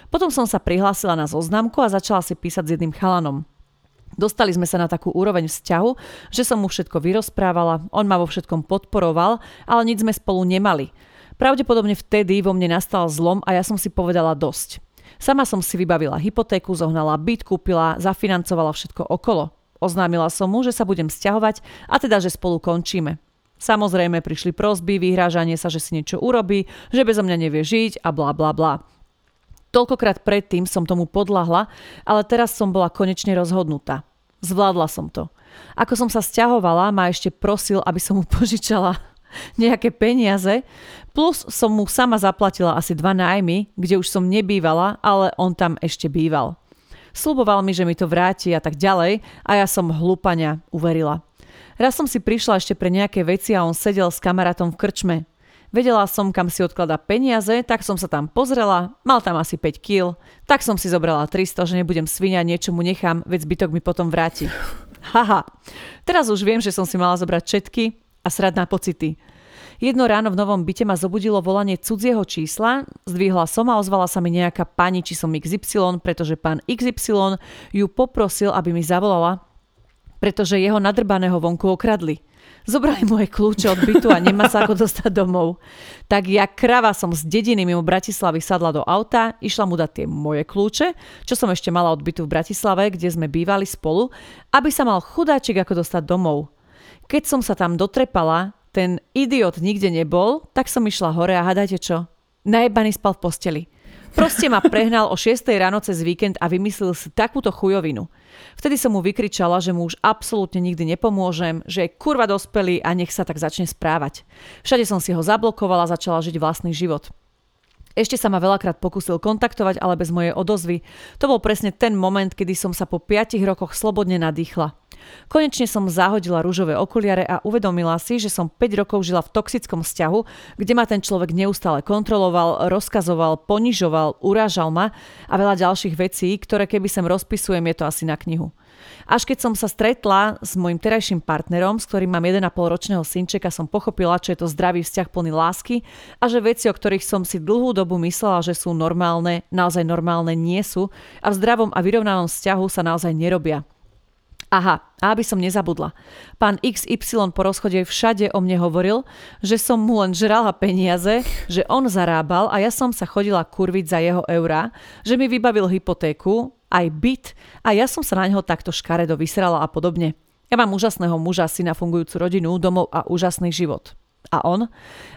Potom som sa prihlásila na zoznamku a začala si písať s jedným chalanom. Dostali sme sa na takú úroveň vzťahu, že som mu všetko vyrozprávala, on ma vo všetkom podporoval, ale nič sme spolu nemali. Pravdepodobne vtedy vo mne nastal zlom a ja som si povedala dosť. Sama som si vybavila hypotéku, zohnala byt, kúpila, zafinancovala všetko okolo. Oznámila som mu, že sa budem sťahovať a teda, že spolu končíme. Samozrejme prišli prosby, vyhrážanie sa, že si niečo urobí, že bezo mňa nevie žiť a bla bla bla. Toľkokrát predtým som tomu podľahla, ale teraz som bola konečne rozhodnutá. Zvládla som to. Ako som sa stiahovala, ma ešte prosil, aby som mu požičala nejaké peniaze, plus som mu sama zaplatila asi dva nájmy, kde už som nebývala, ale on tam ešte býval. Sluboval mi, že mi to vráti a tak ďalej a ja som hlúpania uverila. Raz som si prišla ešte pre nejaké veci a on sedel s kamarátom v krčme. Vedela som, kam si odkladá peniaze, tak som sa tam pozrela, mal tam asi 5 kg, tak som si zobrala 300, že nebudem svinia, niečo mu nechám, veď zbytok mi potom vráti. Haha, teraz už viem, že som si mala zobrať všetky a srať na pocity. Jedno ráno v novom byte ma zobudilo volanie cudzieho čísla, zdvihla som a ozvala sa mi nejaká pani, či som XY, pretože pán XY ju poprosil, aby mi zavolala, pretože jeho nadrbaného vonku okradli. Zobrali moje kľúče od bytu a nemá sa ako dostať domov. Tak ja krava som z dediny mimo Bratislavy sadla do auta, išla mu dať tie moje kľúče, čo som ešte mala od bytu v Bratislave, kde sme bývali spolu, aby sa mal chudáčik ako dostať domov. Keď som sa tam dotrepala, ten idiot nikde nebol, tak som išla hore a hádajte čo? Najebaný spal v posteli. Proste ma prehnal o 6 ráno cez víkend a vymyslel si takúto chujovinu. Vtedy som mu vykričala, že mu už absolútne nikdy nepomôžem, že je kurva dospelý a nech sa tak začne správať. Všade som si ho zablokovala a začala žiť vlastný život. Ešte sa ma veľakrát pokusil kontaktovať, ale bez mojej odozvy. To bol presne ten moment, kedy som sa po 5 rokoch slobodne nadýchla. Konečne som zahodila rúžové okuliare a uvedomila si, že som 5 rokov žila v toxickom vzťahu, kde ma ten človek neustále kontroloval, rozkazoval, ponižoval, urážal ma a veľa ďalších vecí, ktoré keby sem rozpisujem, je to asi na knihu. Až keď som sa stretla s môjim terajším partnerom, s ktorým mám 1,5 ročného synčeka, som pochopila, čo je to zdravý vzťah plný lásky a že veci, o ktorých som si dlhú dobu myslela, že sú normálne, naozaj normálne nie sú a v zdravom a vyrovnanom vzťahu sa naozaj nerobia. Aha, a aby som nezabudla. Pán XY po rozchode všade o mne hovoril, že som mu len žrala peniaze, že on zarábal a ja som sa chodila kurviť za jeho eurá, že mi vybavil hypotéku, aj byt a ja som sa na neho takto škaredo vysrala a podobne. Ja mám úžasného muža, syna, fungujúcu rodinu, domov a úžasný život. A on?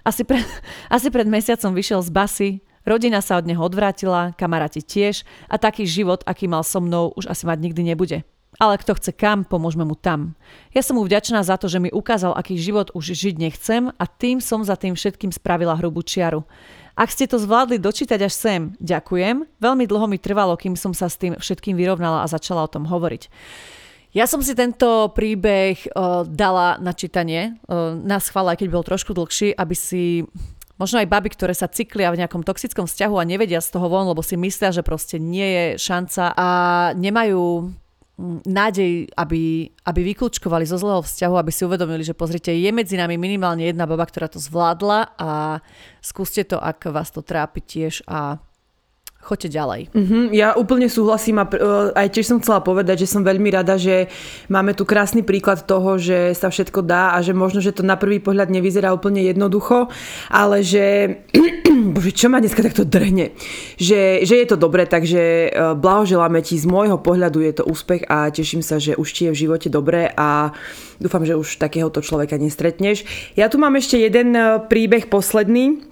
Asi, pre, asi pred mesiacom vyšiel z basy, rodina sa od neho odvrátila, kamaráti tiež a taký život, aký mal so mnou, už asi mať nikdy nebude. Ale kto chce kam, pomôžeme mu tam. Ja som mu vďačná za to, že mi ukázal, aký život už žiť nechcem a tým som za tým všetkým spravila hrubú čiaru. Ak ste to zvládli dočítať až sem, ďakujem. Veľmi dlho mi trvalo, kým som sa s tým všetkým vyrovnala a začala o tom hovoriť. Ja som si tento príbeh uh, dala na čítanie, uh, na schvál, aj keď bol trošku dlhší, aby si možno aj baby, ktoré sa cyklia v nejakom toxickom vzťahu a nevedia z toho von, lebo si myslia, že proste nie je šanca a nemajú nádej, aby, aby vyklúčkovali zo zlého vzťahu, aby si uvedomili, že pozrite, je medzi nami minimálne jedna baba, ktorá to zvládla a skúste to, ak vás to trápi tiež a choďte ďalej. Mm-hmm, ja úplne súhlasím a uh, aj tiež som chcela povedať, že som veľmi rada, že máme tu krásny príklad toho, že sa všetko dá a že možno, že to na prvý pohľad nevyzerá úplne jednoducho, ale že bože, čo ma dneska takto drhne, že, že je to dobré, takže uh, blahoželáme ti, z môjho pohľadu je to úspech a teším sa, že už ti je v živote dobré a dúfam, že už takéhoto človeka nestretneš. Ja tu mám ešte jeden uh, príbeh posledný.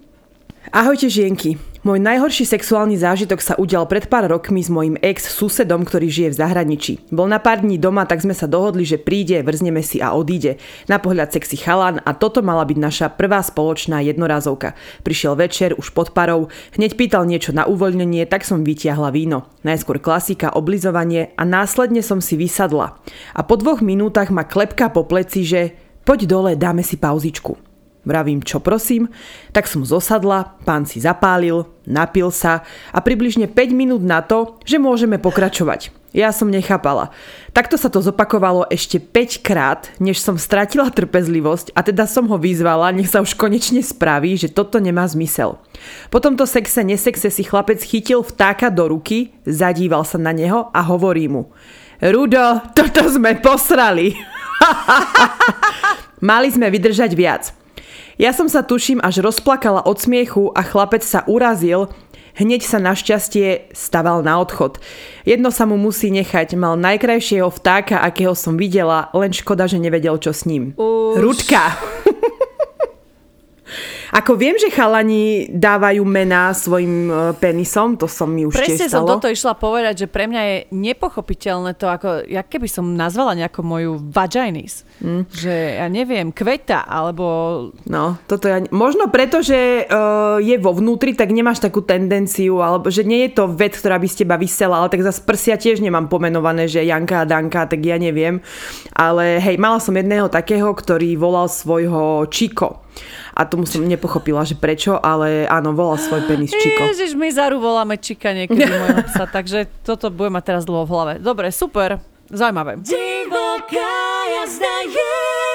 Ahojte žienky. Môj najhorší sexuálny zážitok sa udial pred pár rokmi s mojim ex-susedom, ktorý žije v zahraničí. Bol na pár dní doma, tak sme sa dohodli, že príde, vrzneme si a odíde. Na pohľad sexy chalan a toto mala byť naša prvá spoločná jednorázovka. Prišiel večer, už pod parou, hneď pýtal niečo na uvoľnenie, tak som vytiahla víno. Najskôr klasika, oblizovanie a následne som si vysadla. A po dvoch minútach ma klepka po pleci, že poď dole, dáme si pauzičku. Vravím, čo prosím? Tak som zosadla, pán si zapálil, napil sa a približne 5 minút na to, že môžeme pokračovať. Ja som nechápala. Takto sa to zopakovalo ešte 5 krát, než som stratila trpezlivosť a teda som ho vyzvala, nech sa už konečne spraví, že toto nemá zmysel. Po tomto sexe nesexe si chlapec chytil vtáka do ruky, zadíval sa na neho a hovorí mu Rudo, toto sme posrali. Mali sme vydržať viac. Ja som sa tuším až rozplakala od smiechu a chlapec sa urazil, hneď sa našťastie staval na odchod. Jedno sa mu musí nechať, mal najkrajšieho vtáka, akého som videla, len škoda, že nevedel, čo s ním. Už... Rudka! Ako viem, že chalani dávajú mená svojim e, penisom, to som mi už Presne tiež som toto išla povedať, že pre mňa je nepochopiteľné to, ako, jak keby som nazvala nejakú moju vaginis. Mm. Že ja neviem, kveta, alebo... No, toto ja... Možno preto, že uh, je vo vnútri, tak nemáš takú tendenciu, alebo že nie je to vec, ktorá by z teba vysela, ale tak zase prsia tiež nemám pomenované, že Janka a Danka, tak ja neviem. Ale hej, mala som jedného takého, ktorý volal svojho Čiko a tomu som nepochopila, že prečo, ale áno, volal svoj penis Čiko. Ježiš, my Zaru voláme Čika niekedy môjho psa, takže toto bude mať teraz dlho v hlave. Dobre, super, zaujímavé. Divoká jazda je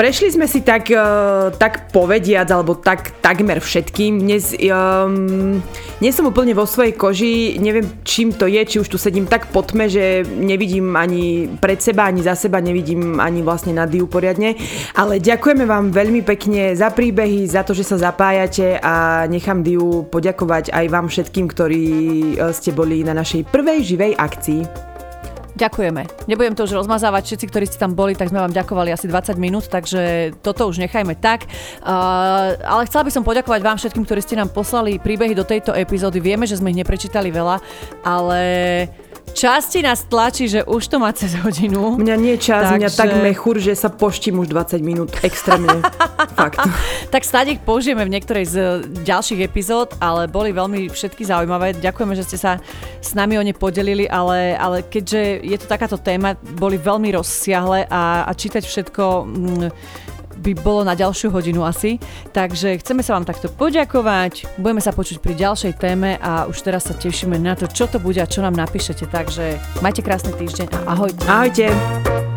prešli sme si tak, uh, tak povediac, alebo tak takmer všetkým. Dnes, um, nie som úplne vo svojej koži, neviem čím to je, či už tu sedím tak po tme, že nevidím ani pred seba, ani za seba, nevidím ani vlastne na Diu poriadne. Ale ďakujeme vám veľmi pekne za príbehy, za to, že sa zapájate a nechám Diu poďakovať aj vám všetkým, ktorí ste boli na našej prvej živej akcii. Ďakujeme. Nebudem to už rozmazávať, všetci, ktorí ste tam boli, tak sme vám ďakovali asi 20 minút, takže toto už nechajme tak. Uh, ale chcela by som poďakovať vám všetkým, ktorí ste nám poslali príbehy do tejto epizódy. Vieme, že sme ich neprečítali veľa, ale Časti nás tlačí, že už to má cez hodinu. Mňa nie čas, takže... mňa tak mechúr, že sa poštím už 20 minút extrémne. Fakt. Tak snáď ich použijeme v niektorej z ďalších epizód, ale boli veľmi všetky zaujímavé. Ďakujeme, že ste sa s nami o ne podelili, ale, ale keďže je to takáto téma, boli veľmi rozsiahle a, a čítať všetko... Mm, by bolo na ďalšiu hodinu asi. Takže chceme sa vám takto poďakovať, budeme sa počuť pri ďalšej téme a už teraz sa tešíme na to, čo to bude a čo nám napíšete. Takže majte krásny týždeň a ahojte. Ahojte.